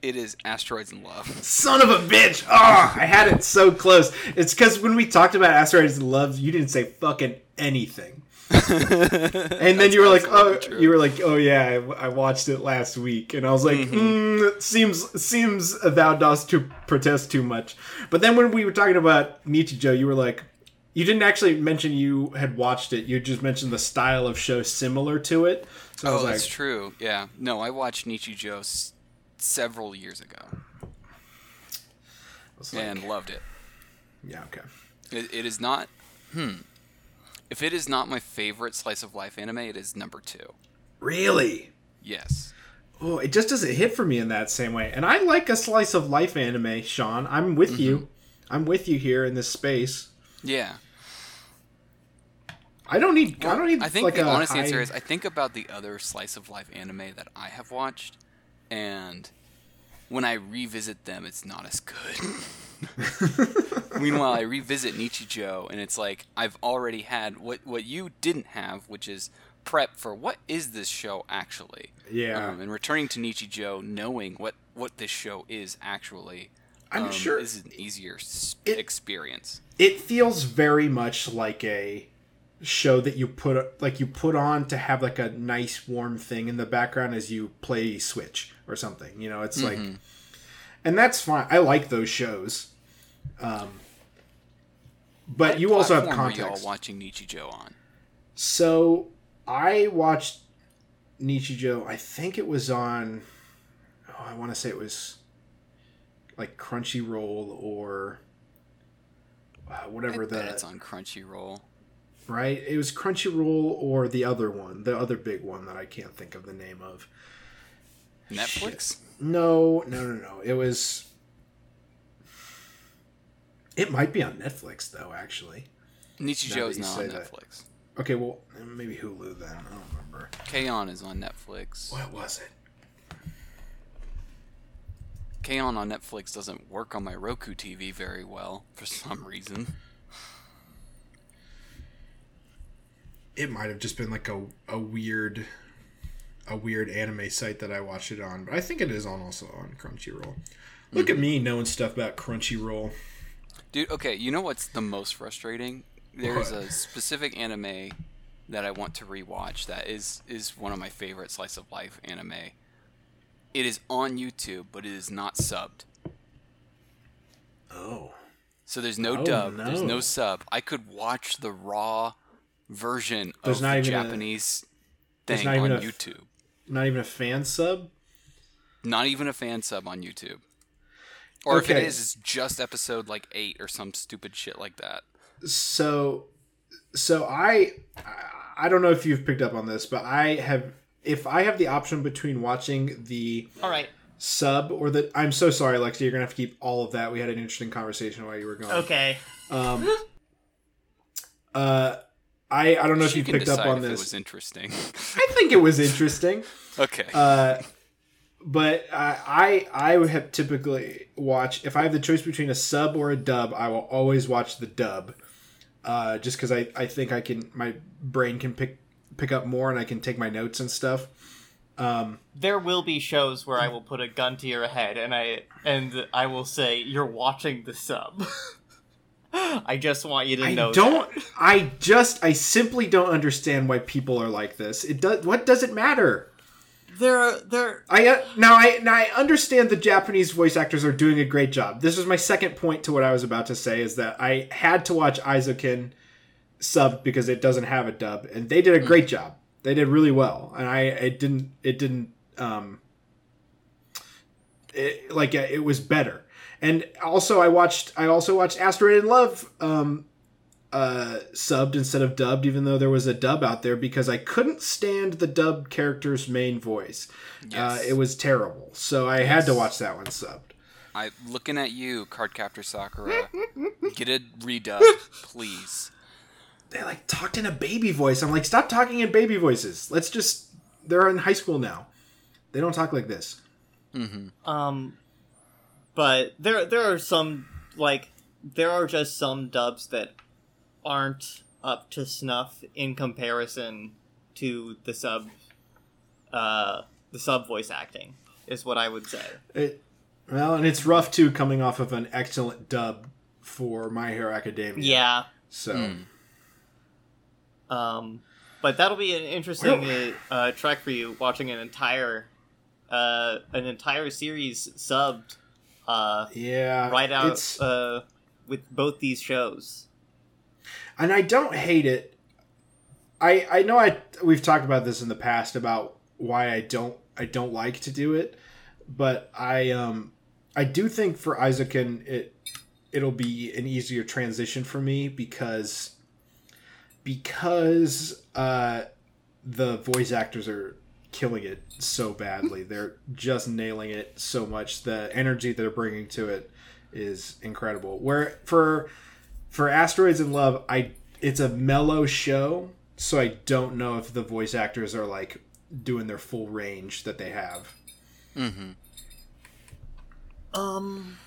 Speaker 2: It is Asteroids in Love. <laughs>
Speaker 1: Son of a bitch! Oh, I had it so close. It's because when we talked about Asteroids in Love, you didn't say fucking anything. <laughs> and then you were like, "Oh,
Speaker 2: true.
Speaker 1: you were like, oh yeah, I, I watched it last week," and I was like,
Speaker 2: Mm-hmm.
Speaker 1: mm, it "Seems seems thou dost to protest too much." But then when we were talking about Nichijou, you were like, you didn't actually mention you had watched it. You just mentioned the style of show similar to it. So I
Speaker 2: Oh,
Speaker 1: was
Speaker 2: that's true. Yeah. No, I watched Nichijou several years ago
Speaker 1: like,
Speaker 2: and loved it.
Speaker 1: yeah, okay.
Speaker 2: it. It is not. Hmm. If it is not my favorite slice of life anime, it is number two.
Speaker 1: Really?
Speaker 2: Yes.
Speaker 1: Oh, it just doesn't hit for me in that same way. And I like a slice of life anime, Shawn. I'm with
Speaker 2: Mm-hmm.
Speaker 1: you. I'm with you here in this space.
Speaker 2: Yeah.
Speaker 1: I don't need. I don't need.
Speaker 2: I think
Speaker 1: like
Speaker 2: the honest
Speaker 1: high-
Speaker 2: answer is I think about the other slice of life anime that I have watched, and when I revisit them, it's not as good. <laughs> <laughs> Meanwhile, I revisit Nichijou, and it's like I've already had what what you didn't have, which is prep for what is this show actually.
Speaker 1: Yeah.
Speaker 2: Um, and returning to Nichijou, knowing what what this show is actually.
Speaker 1: I'm
Speaker 2: um,
Speaker 1: sure-
Speaker 2: is an easier
Speaker 1: It-
Speaker 2: experience.
Speaker 1: it feels very much like a show that you put like you put on to have like a nice warm thing in the background as you play Switch or something. You know, it's like, and that's fine. I like those shows. Um, but
Speaker 2: What
Speaker 1: you also have
Speaker 2: platform were
Speaker 1: context.
Speaker 2: y'all watching Nichijou on?
Speaker 1: So I watched Nichijou. I think it was on. Oh, I want to say it was like Crunchyroll or uh, whatever
Speaker 2: I
Speaker 1: the
Speaker 2: it's on Crunchyroll.
Speaker 1: right. It was Crunchyroll or the other one, the other big one that I can't think of the name of.
Speaker 2: Netflix?
Speaker 1: No, no, no, no. It was. It might be on Netflix though. Actually.
Speaker 2: Nichijou is not on
Speaker 1: that.
Speaker 2: Netflix.
Speaker 1: Okay, well maybe Hulu then. I don't remember.
Speaker 2: K-On! is on Netflix.
Speaker 1: What was it?
Speaker 2: K-On! on Netflix doesn't work on my Roku TV very well for some reason.
Speaker 1: it might have just been like a, a weird a weird anime site that I watched it on, but I think it is on also on Crunchyroll. Hmm. Look at me knowing stuff about Crunchyroll.
Speaker 2: Dude, okay, you know what's the most frustrating? There's
Speaker 1: What?
Speaker 2: a specific anime that I want to rewatch that is is one of my favorite slice of life anime. It is on YouTube, but it is not subbed.
Speaker 1: Oh.
Speaker 2: So there's no
Speaker 1: Oh,
Speaker 2: dub, there's
Speaker 1: no.
Speaker 2: no sub. I could watch the raw version
Speaker 1: There's
Speaker 2: of
Speaker 1: not
Speaker 2: the
Speaker 1: even a-
Speaker 2: Japanese
Speaker 1: there's
Speaker 2: thing
Speaker 1: not
Speaker 2: on
Speaker 1: a-
Speaker 2: YouTube.
Speaker 1: Not even a fan sub?
Speaker 2: Not even a fan sub on YouTube. Or if it is, it's just episode like eight or some stupid shit like that.
Speaker 1: So so I I don't know if you've picked up on this, but I have if I have the option between watching the
Speaker 3: All right.
Speaker 1: sub or the I'm so sorry, Lexi, you're gonna have to keep all of that. We had an interesting conversation while you were gone.
Speaker 3: Okay.
Speaker 1: Um <laughs> uh I, I don't know if you
Speaker 2: can
Speaker 1: picked up on
Speaker 2: if it
Speaker 1: this.
Speaker 2: was interesting.
Speaker 1: I think it was interesting. <laughs>
Speaker 2: okay.
Speaker 1: Uh, but I I would have typically watch if I have the choice between a sub or a dub, I will always watch the dub, uh, just because I I think I can my brain can pick pick up more and I can take my notes and stuff. Um,
Speaker 3: There will be shows where I will put a gun to your head and I and I will say you're watching the sub. <laughs> I just want you to know
Speaker 1: I
Speaker 3: know.
Speaker 1: don't.
Speaker 3: that. <laughs>
Speaker 1: I just. I simply don't understand why people are like this. It does. What does it matter?
Speaker 3: There, are there.
Speaker 1: I uh, now I now I understand the Japanese voice actors are doing a great job. This was my second point to what I was about to say is that I had to watch Eizouken subbed because it doesn't have a dub, and they did a great job. They did really well, and I it didn't it didn't um it, like uh, it was better. And also I watched I also watched Asteroid in Love um uh subbed instead of dubbed even though there was a dub out there because I couldn't stand the dubbed character's main voice. Uh, it was terrible. So I had to watch that one subbed.
Speaker 2: I looking at you, Cardcaptor Sakura. <laughs> Get a redub, please.
Speaker 1: They like talked in a baby voice. I'm like, stop talking in baby voices. Let's just they're in high school now. They don't talk like this.
Speaker 3: Um, but there, there are some like there are just some dubs that aren't up to snuff in comparison to the sub, uh, the sub voice acting is what I would say.
Speaker 1: It, well, and it's rough too, coming off of an excellent dub for My Hero Academia.
Speaker 3: Yeah.
Speaker 1: So
Speaker 2: Mm.
Speaker 3: Um, but that'll be an interesting uh, trek for you watching an entire, uh, an entire series subbed, uh,
Speaker 1: yeah,
Speaker 3: right out uh, with both these shows.
Speaker 1: and I don't hate it. I I know I we've talked about this in the past about why I don't I don't like to do it, but I um I do think for Eizouken it it'll be an easier transition for me because because uh the voice actors are killing it so badly. <laughs> They're just nailing it so much. The energy that they're bringing to it is incredible. Where for for Asteroids in Love, I it's a mellow show, so I don't know if the voice actors are like doing their full range that they have.
Speaker 2: Mm-hmm.
Speaker 3: Um,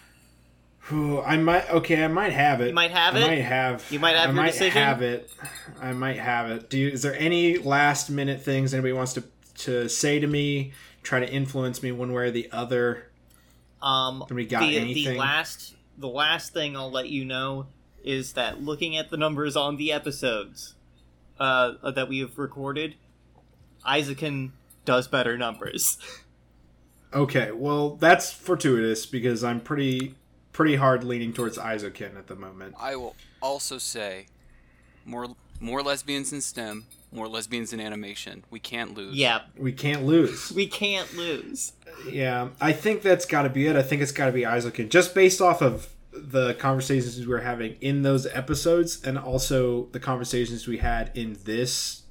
Speaker 1: Ooh, I might okay, I might have it.
Speaker 3: You might have
Speaker 1: I
Speaker 3: it?
Speaker 1: might have.
Speaker 3: You might have
Speaker 1: I
Speaker 3: your
Speaker 1: might
Speaker 3: decision?
Speaker 1: have it. I might have it. Do you, is there any last minute things anybody wants to to say to me? Try to influence me one way or the other.
Speaker 3: um,
Speaker 1: we got
Speaker 3: the, the last, the last thing I'll let you know is that looking at the numbers on the episodes, uh, that we have recorded, Eizouken does better numbers.
Speaker 1: Okay, well that's fortuitous because I'm pretty pretty hard leaning towards Eizouken at the moment.
Speaker 2: I will also say, more more lesbians in STEM, more lesbians in animation. We can't lose.
Speaker 3: yeah,
Speaker 1: We can't lose.
Speaker 3: we can't lose.
Speaker 1: Yeah, I think that's got to be it. I think it's got to be Eizouken, just based off of the conversations we were having in those episodes, and also the conversations we had in this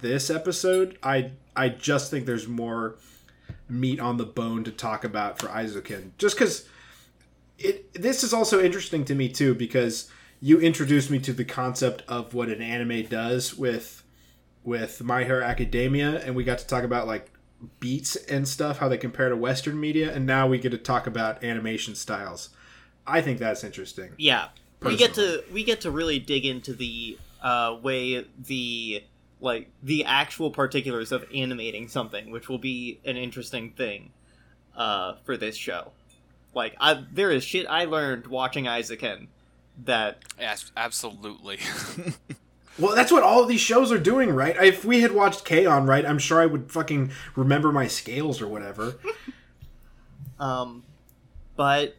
Speaker 1: this episode. I I just think there's more meat on the bone to talk about for Eizouken, just because it. This is also interesting to me too because you introduced me to the concept of what an anime does with with My Hero Academia, and we got to talk about like beats and stuff, how they compare to Western media, and now we get to talk about animation styles. I think that's interesting.
Speaker 3: Yeah, we get to we get to really dig into the uh, way the like the actual particulars of animating something, which will be an interesting thing uh, for this show. Like, I, there is shit I learned watching Eizouken that
Speaker 2: Yes, absolutely. <laughs>
Speaker 1: Well, that's what all of these shows are doing, right? If we had watched K-On! right, I'm sure I would fucking remember my scales or whatever. <laughs>
Speaker 3: Um, but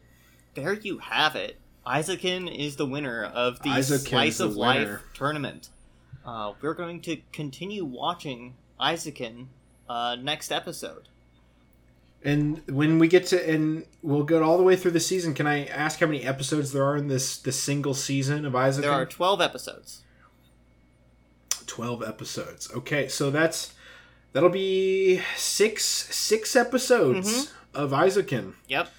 Speaker 3: there you have it. Eizouken is the winner of the
Speaker 1: Eizouken is
Speaker 3: Slice of Life
Speaker 1: winner.
Speaker 3: tournament. Uh, we're going to continue watching Eizouken uh, next episode.
Speaker 1: and when we get to and we'll go all the way through the season, can I ask how many episodes there are in this this single season of Isaac?
Speaker 3: There are 12 episodes.
Speaker 1: 12 episodes. Okay, so that's that'll be 6 6 episodes of Eizouken.
Speaker 3: Yep.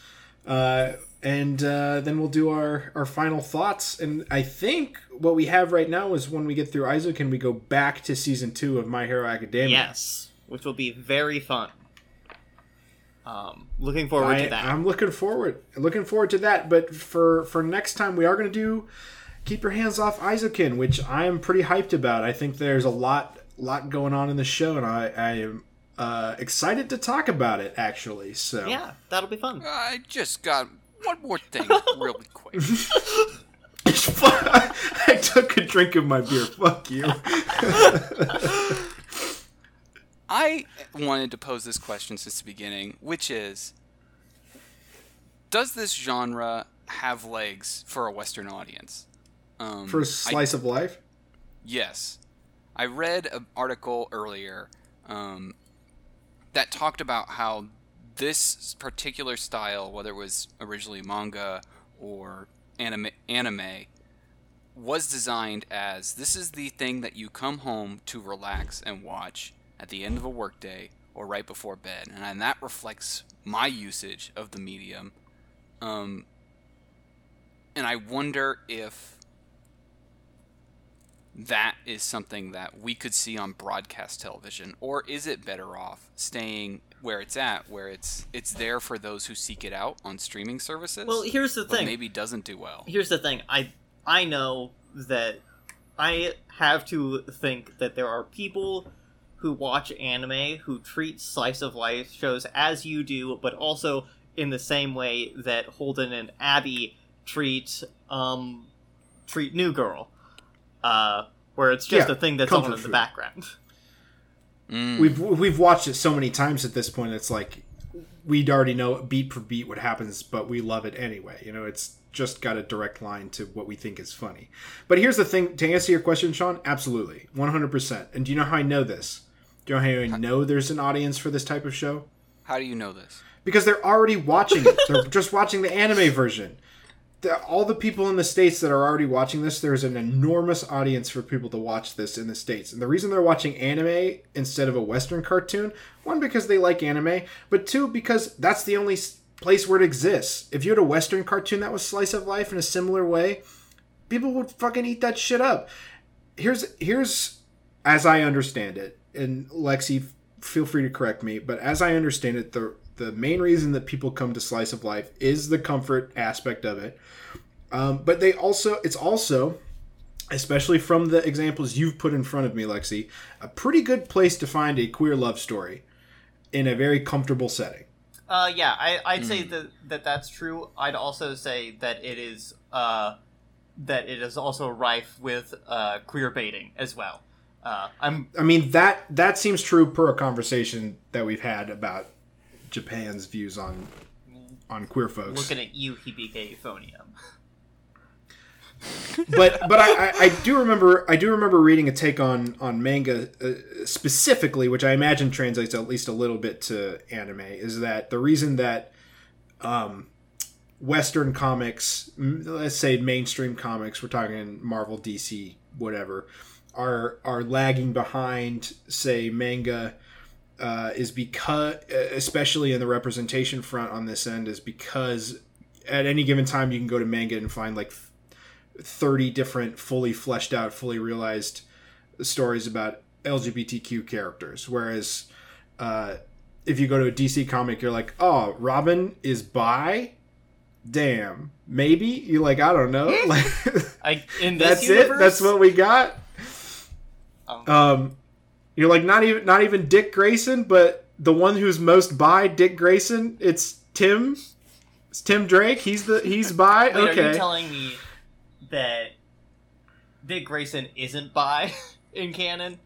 Speaker 1: Uh, and uh, then we'll do our, our final thoughts. And I think what we have right now is when we get through Eizouken we go back to season two of My Hero Academia.
Speaker 3: Yes. Which will be very fun. Um, looking forward
Speaker 1: I,
Speaker 3: to that.
Speaker 1: I'm looking forward, looking forward to that. But for for next time, we are going to do keep your hands off Eizouken, which I am pretty hyped about. I think there's a lot lot going on in the show, and I, I am uh, excited to talk about it. Actually, so
Speaker 3: yeah, that'll be fun.
Speaker 2: I just got one more thing, <laughs> really quick. <laughs>
Speaker 1: I took a drink of my beer. Fuck you. <laughs>
Speaker 2: I wanted to pose this question since the beginning, which is Does this genre have legs for a Western audience? Um,
Speaker 1: For a
Speaker 2: I-
Speaker 1: slice of life.
Speaker 2: Yes. I read an article earlier um, that talked about how this particular style, whether it was originally manga or anime, anime, was designed as this is the thing that you come home to relax and watch at the end of a workday or right before bed, and, and that reflects my usage of the medium. Um, and I wonder if that is something that we could see on broadcast television or is it better off staying where it's at where it's it's there for those who seek it out on streaming services
Speaker 3: Well, here's the thing.
Speaker 2: maybe doesn't do well
Speaker 3: Here's the thing. I I know that I have to think that there are people who watch anime who treat slice of life shows as you do, but also in the same way that Holden and Abby treat um treat New Girl. Uh where it's just
Speaker 1: Yeah,
Speaker 3: a thing that's on
Speaker 1: comfort
Speaker 3: in the background. <laughs>
Speaker 2: Mm.
Speaker 1: We've we've watched it so many times at this point. It's like we'd already know beat for beat what happens, but we love it anyway. You know, it's just got a direct line to what we think is funny. But here's the thing: to answer your question, Shawn, absolutely, one hundred percent. And do you know how I know this? Do you know how I know there's an audience for this type of show?
Speaker 2: how do you know this
Speaker 1: Because they're already watching it. they're <laughs> just watching the anime version. The, all the people in the states that are already watching this, there's an enormous audience for people to watch this in the states. And the reason they're watching anime instead of a Western cartoon, one because they like anime, but two because that's the only place where it exists. If you had a Western cartoon that was slice of life in a similar way, people would fucking eat that shit up. Here's here's as I understand it, and Lexi, feel free to correct me, but as I understand it, the the main reason that people come to slice of life is the comfort aspect of it. Um, but they also it's also especially from the examples you've put in front of me, Lexi, a pretty good place to find a queer love story in a very comfortable setting.
Speaker 3: Uh, yeah, I, I'd say
Speaker 1: Hmm.
Speaker 3: that, that that's true. I'd also say that it is uh, that it is also rife with uh, queer baiting as well. Uh, I'm
Speaker 1: I mean that that seems true per a conversation that we've had about Japan's views on on queer folks.
Speaker 3: looking at you, Hibike Euphonium.
Speaker 1: but but I, I, I do remember I do remember reading a take on on manga uh, specifically, which I imagine translates at least a little bit to anime, is that the reason that um, Western comics, let's say mainstream comics, we're talking Marvel, DC, whatever, are are lagging behind, say manga. Uh, is because, especially in the representation front on this end, is because at any given time you can go to manga and find like 30 different fully fleshed out fully realized stories about lgbtq characters. Whereas uh, if you go to a dc comic you're like oh robin is bi? Damn. Maybe? You're like i don't know. <laughs> Like
Speaker 3: I
Speaker 1: that's
Speaker 3: universe,
Speaker 1: it? That's what we got?
Speaker 3: Um,
Speaker 1: um you're like not even not even dick grayson but the one who's most by dick grayson it's tim it's tim drake he's the he's by.
Speaker 3: Wait, are you telling me that Dick Grayson isn't by <laughs> in canon?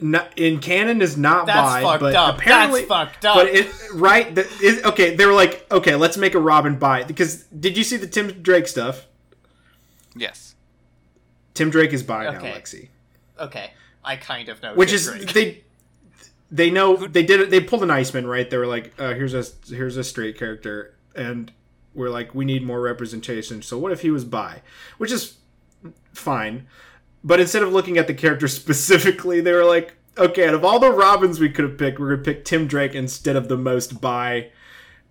Speaker 1: not, in canon is not
Speaker 3: That's
Speaker 1: bi,
Speaker 3: fucked
Speaker 1: but
Speaker 3: up.
Speaker 1: apparently,
Speaker 3: That's fucked up.
Speaker 1: but it right. The, is, okay, they were like, okay, let's make a Robin by because did you see the Tim Drake stuff?
Speaker 2: yes
Speaker 1: Tim Drake is bi now, Lexi,
Speaker 3: okay, I kind of know.
Speaker 1: which is
Speaker 3: Drake.
Speaker 1: they they know they did it. They pulled an Iceman, right? They were like, uh, here's a here's a straight character, and we're like, we need more representation. So what if he was bi? Which is fine. But instead of looking at the character <laughs> specifically, they were like, okay, out of all the Robins we could have picked, we're gonna pick Tim Drake instead of the most bi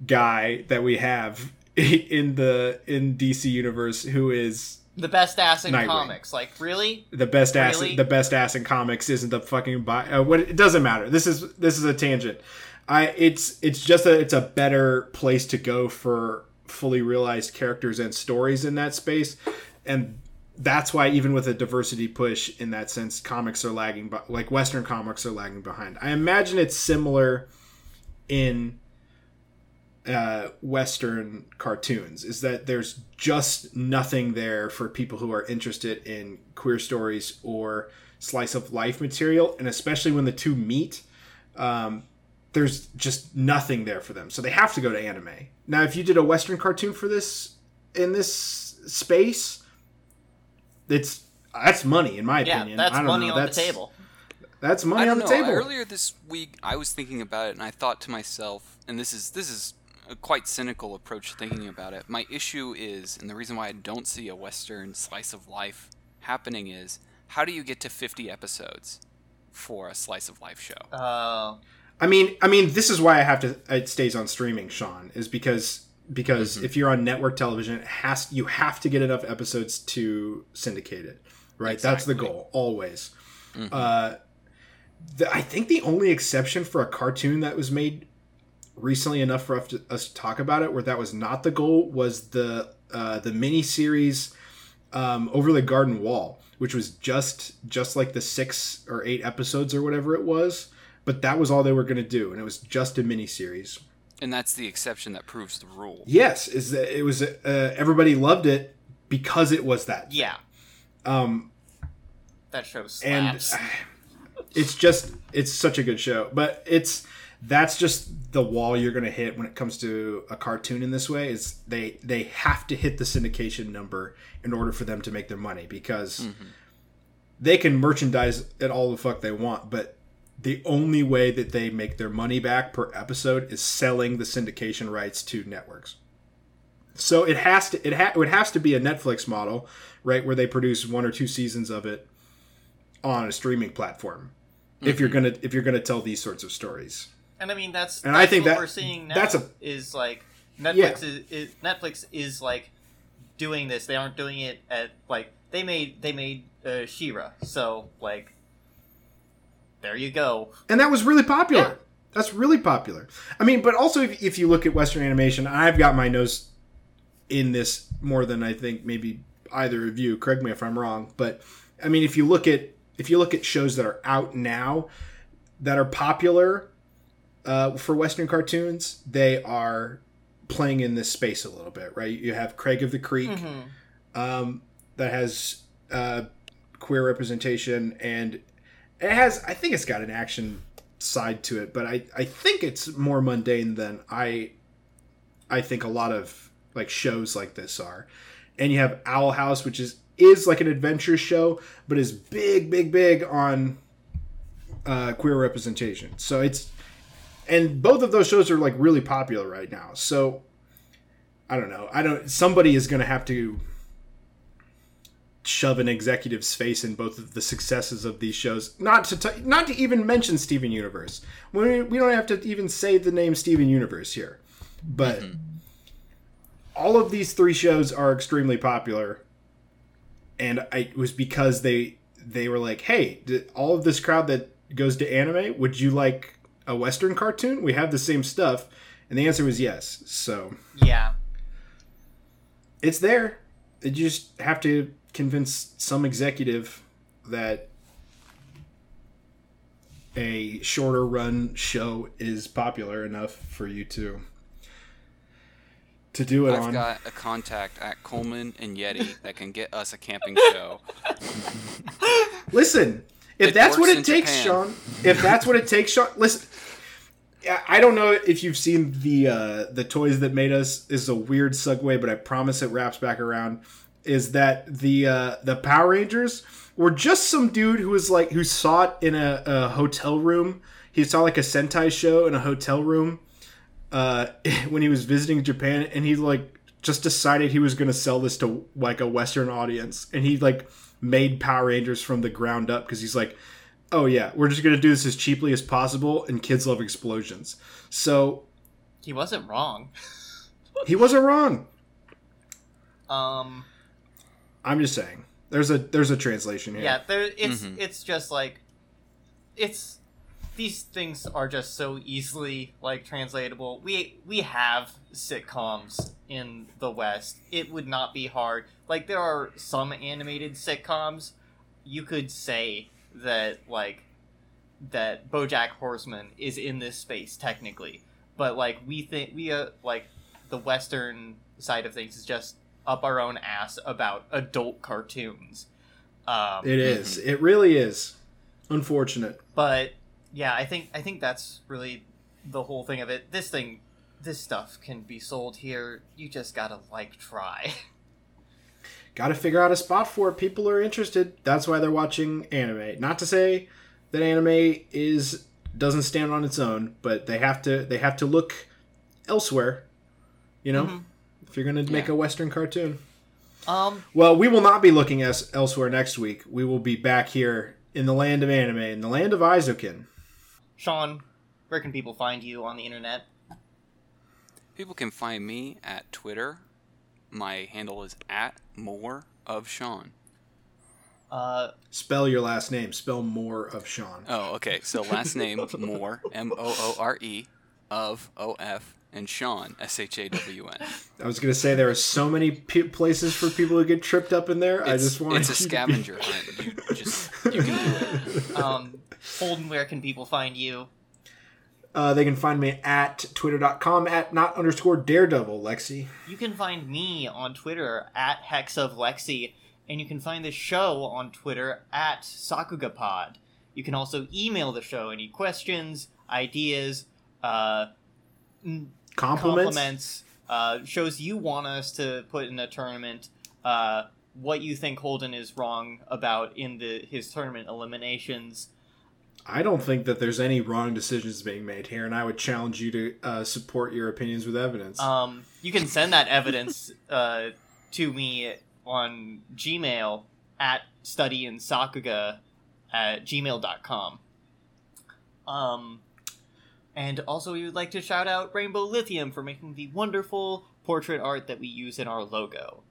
Speaker 1: guy that we have <laughs> in the in DC universe, who is
Speaker 3: the best ass in
Speaker 1: Nightwing.
Speaker 3: comics. Like, really?
Speaker 1: the best ass.
Speaker 3: Really?
Speaker 1: The best ass in comics isn't the fucking bi. Uh, what it doesn't matter. This is this is a tangent. I it's it's just a it's a better place to go for fully realized characters and stories in that space, and that's why even with a diversity push in that sense, comics are lagging, but like Western comics are lagging behind. I imagine it's similar in uh, Western cartoons is that there's just nothing there for people who are interested in queer stories or slice of life material, and especially when the two meet, um, there's just nothing there for them. So they have to go to anime. Now, if you did a Western cartoon for this in this space, it's that's money in my
Speaker 3: Yeah,
Speaker 1: opinion.
Speaker 3: that's
Speaker 1: I don't
Speaker 3: money
Speaker 1: know.
Speaker 3: on
Speaker 1: that's,
Speaker 3: the table.
Speaker 1: That's
Speaker 2: I
Speaker 1: money
Speaker 2: don't
Speaker 1: on the
Speaker 2: know.
Speaker 1: table.
Speaker 2: Earlier this week, I was thinking about it, and I thought to myself, and this is this is a quite cynical approach to thinking about it. My issue is, and the reason why I don't see a Western slice of life happening is, how do you get to 50 episodes for a slice of life show?
Speaker 3: Uh,
Speaker 1: I mean, I mean, this is why I have to. It stays on streaming, Shawn, is because because
Speaker 2: Mm-hmm.
Speaker 1: if you're on network television, it has you have to get enough episodes to syndicate it, right? That's the
Speaker 2: Exactly. Mm-hmm.
Speaker 1: goal always. Uh, the, I think the only exception for a cartoon that was made recently enough for us to, us to talk about it, where that was not the goal, was the uh, the mini series um, over the garden wall, which was just just like the six or eight episodes or whatever it was. But that was all they were going to do, and it was just a mini series.
Speaker 2: And that's the exception that proves the rule.
Speaker 1: Yes, is that it was uh, everybody loved it because it was that.
Speaker 3: yeah,
Speaker 1: Um,
Speaker 3: that show
Speaker 1: and it's just it's such a good show but it's that's just the wall you're gonna hit when it comes to a cartoon in this way is they they have to hit the syndication number in order for them to make their money because mm-hmm. they can merchandise it all the fuck they want but the only way that they make their money back per episode is selling the syndication rights to networks. So it has to it, ha- it has to be a netflix model right where they produce one or two seasons of it on a streaming platform if you're mm-hmm. gonna if you're gonna tell these sorts of stories
Speaker 3: And I mean that's
Speaker 1: And
Speaker 3: that's
Speaker 1: I think
Speaker 3: what
Speaker 1: that-
Speaker 3: we're seeing now
Speaker 1: that's a-
Speaker 3: is like Netflix
Speaker 1: Yeah.
Speaker 3: is, is Netflix is like doing this. They aren't doing it at like they made they made uh, She-Ra. So like there you go.
Speaker 1: and that was really popular
Speaker 3: Yeah.
Speaker 1: that's really popular i mean but also if, if you look at western animation i've got my nose in this more than i think maybe either of you correct me if i'm wrong but i mean if you look at if you look at shows that are out now that are popular uh, for western cartoons they are playing in this space a little bit right? You have craig of the creek
Speaker 3: Mm-hmm.
Speaker 1: um, that has uh, queer representation and it has i think it's got an action side to it but i i think it's more mundane than i i think a lot of like shows like this are. And you have owl house which is is like an adventure show but is big big big on uh queer representation. So it's and both of those shows are like really popular right now. So i don't know. I don't somebody is gonna have to shove an executive's face in both of the successes of these shows. Not to t- not to even mention Steven Universe. We we don't have to even say the name Steven Universe here, but mm-hmm. all of these three shows are extremely popular, and I, it was because they they were like, hey, all of this crowd that goes to anime, would you like a Western cartoon? We have the same stuff, and the answer was yes. So
Speaker 3: Yeah.
Speaker 1: it's there. You just have to convince some executive that a shorter run show is popular enough for you to to do it
Speaker 2: I've
Speaker 1: on.
Speaker 2: got a contact at Coleman and Yeti that can get us a camping show. <laughs>
Speaker 1: Listen, if
Speaker 2: It
Speaker 1: that's what it takes,
Speaker 2: Japan.
Speaker 1: Shawn. If that's what it takes, Shawn. Listen, I- don't know if you've seen the uh, the toys that made us. This is a weird segue, but I promise it wraps back around. Is that the uh, the Power Rangers were just some dude who was like who saw it in a, a hotel room. He saw like a Sentai show in a hotel room uh, <laughs> when he was visiting Japan, and he like just decided he was going to sell this to like a Western audience, and he like made Power Rangers from the ground up because he's like, oh yeah, we're just going to do this as cheaply as possible, and kids love explosions. So
Speaker 3: He wasn't wrong. <laughs>
Speaker 1: he wasn't wrong.
Speaker 3: Um
Speaker 1: I'm just saying. There's a there's a translation here.
Speaker 3: yeah, there it's
Speaker 2: Mhm.
Speaker 3: it's just like it's these things are just so easily like translatable. We we have sitcoms in the West. It would not be hard. Like there are some animated sitcoms. You could say that like that BoJack Horseman is in this space technically, but like we think we uh, like the Western side of things is just up our own ass about adult cartoons. Um,
Speaker 1: It is. It really is. Unfortunate.
Speaker 3: but yeah, I think I think that's really the whole thing of it. This thing, this stuff can be sold here. You just gotta like try. <laughs>
Speaker 1: Got to figure out a spot for it. People are interested. That's why they're watching anime. Not to say that anime is doesn't stand on its own, but they have to they have to look elsewhere. You know,
Speaker 3: Mhm.
Speaker 1: if you're going to make
Speaker 2: Yeah.
Speaker 1: a Western cartoon.
Speaker 3: Um,
Speaker 1: Well, we will not be looking as elsewhere next week. We will be back here in the land of anime, in the land of Eizouken.
Speaker 3: Sean, where can people find you on the internet?
Speaker 2: People can find me at Twitter. My handle is at more of Sean.
Speaker 3: Uh,
Speaker 1: Spell your last name. Spell more of Sean.
Speaker 2: Oh, okay. So last name more M O O R E, of O F, and Sean, S H A W N.
Speaker 1: I was going to say there are so many p- places for people to get tripped up in there. I just want
Speaker 2: it's a scavenger hunt. You just you <laughs> can do it.
Speaker 3: um, Holden, where can people find you?
Speaker 1: Uh, they can find me at twitter.com at not underscore daredevil, Lexi.
Speaker 3: You can find me on Twitter at Hex of Lexi, and you can find the show on Twitter at Sakugapod. You can also email the show any questions, ideas, uh,
Speaker 1: Compliments?
Speaker 3: compliments, uh, shows you want us to put in a tournament, uh, what you think Holden is wrong about in the his tournament eliminations.
Speaker 1: I don't think that there's any wrong decisions being made here, and I would challenge you to uh, support your opinions with evidence.
Speaker 3: Um, you can send that evidence uh, to me on Gmail at studyinsakuga at gmail.com. Um, and also, we would like to shout out Rainbow Lithium for making the wonderful portrait art that we use in our logo.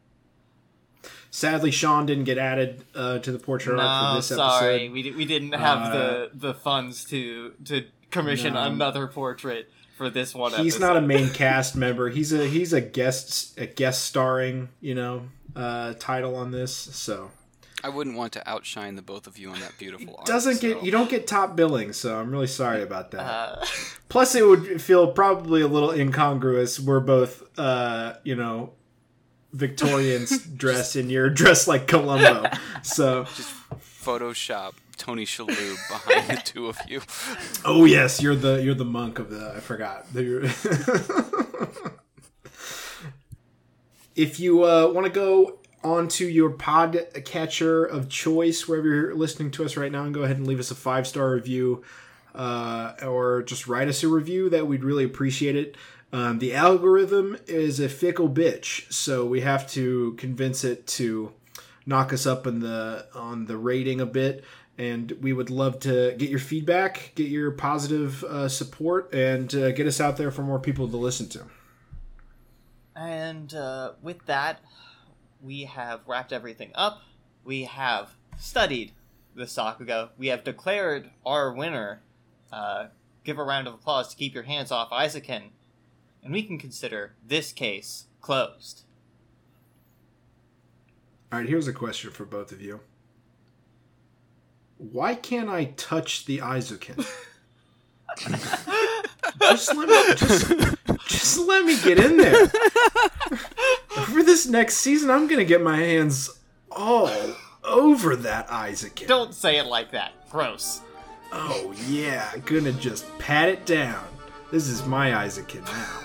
Speaker 1: Sadly, Sean didn't get added uh, to the portrait art for
Speaker 3: No,
Speaker 1: this
Speaker 3: sorry,
Speaker 1: episode.
Speaker 3: we, di- we didn't have
Speaker 1: Uh,
Speaker 3: the, the funds to to commission
Speaker 1: No.
Speaker 3: another portrait for this one.
Speaker 1: He's
Speaker 3: episode.
Speaker 1: not a main <laughs> cast member. He's a he's a guest a guest starring, you know, uh, title on this. So
Speaker 2: I wouldn't want to outshine the both of you on that beautiful art.
Speaker 1: doesn't get
Speaker 2: so-
Speaker 1: you don't get top billing. So I'm really sorry about that.
Speaker 3: Uh,
Speaker 1: Plus, it would feel probably a little incongruous. We're both, uh, you know, Victorians <laughs> dress and you're dressed like Columbo. So, just
Speaker 2: Photoshop Tony Shalhoub behind the two of you. <laughs>
Speaker 1: oh yes, you're the you're the monk of the. I forgot. <laughs> If you uh, want to go onto your pod catcher of choice wherever you're listening to us right now, and go ahead and leave us a five star review. uh, or just write us a review. That we'd really appreciate it. Um, the algorithm is a fickle bitch, so we have to convince it to knock us up in the on the rating a bit. And we would love to get your feedback, get your positive uh, support, and uh, get us out there for more people to listen to.
Speaker 3: And uh, with that, we have wrapped everything up. We have studied the Sakuga. We have declared our winner. Uh, give a round of applause to keep your hands off Eizouken. And we can consider this case closed.
Speaker 1: All right, here's a question for both of you. Why can't I touch the Eizouken? <laughs> just let me just, just let me get in there. For this next season, I'm gonna get my hands all over that Eizouken.
Speaker 3: Don't say it like that. Gross.
Speaker 1: Oh yeah, gonna just pat it down. This is my Eizouken now.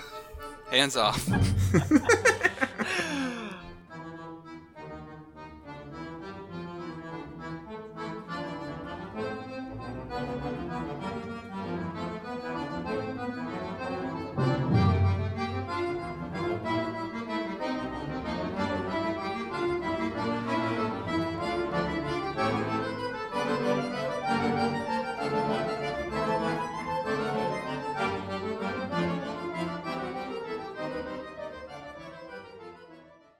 Speaker 2: Hands off. <laughs>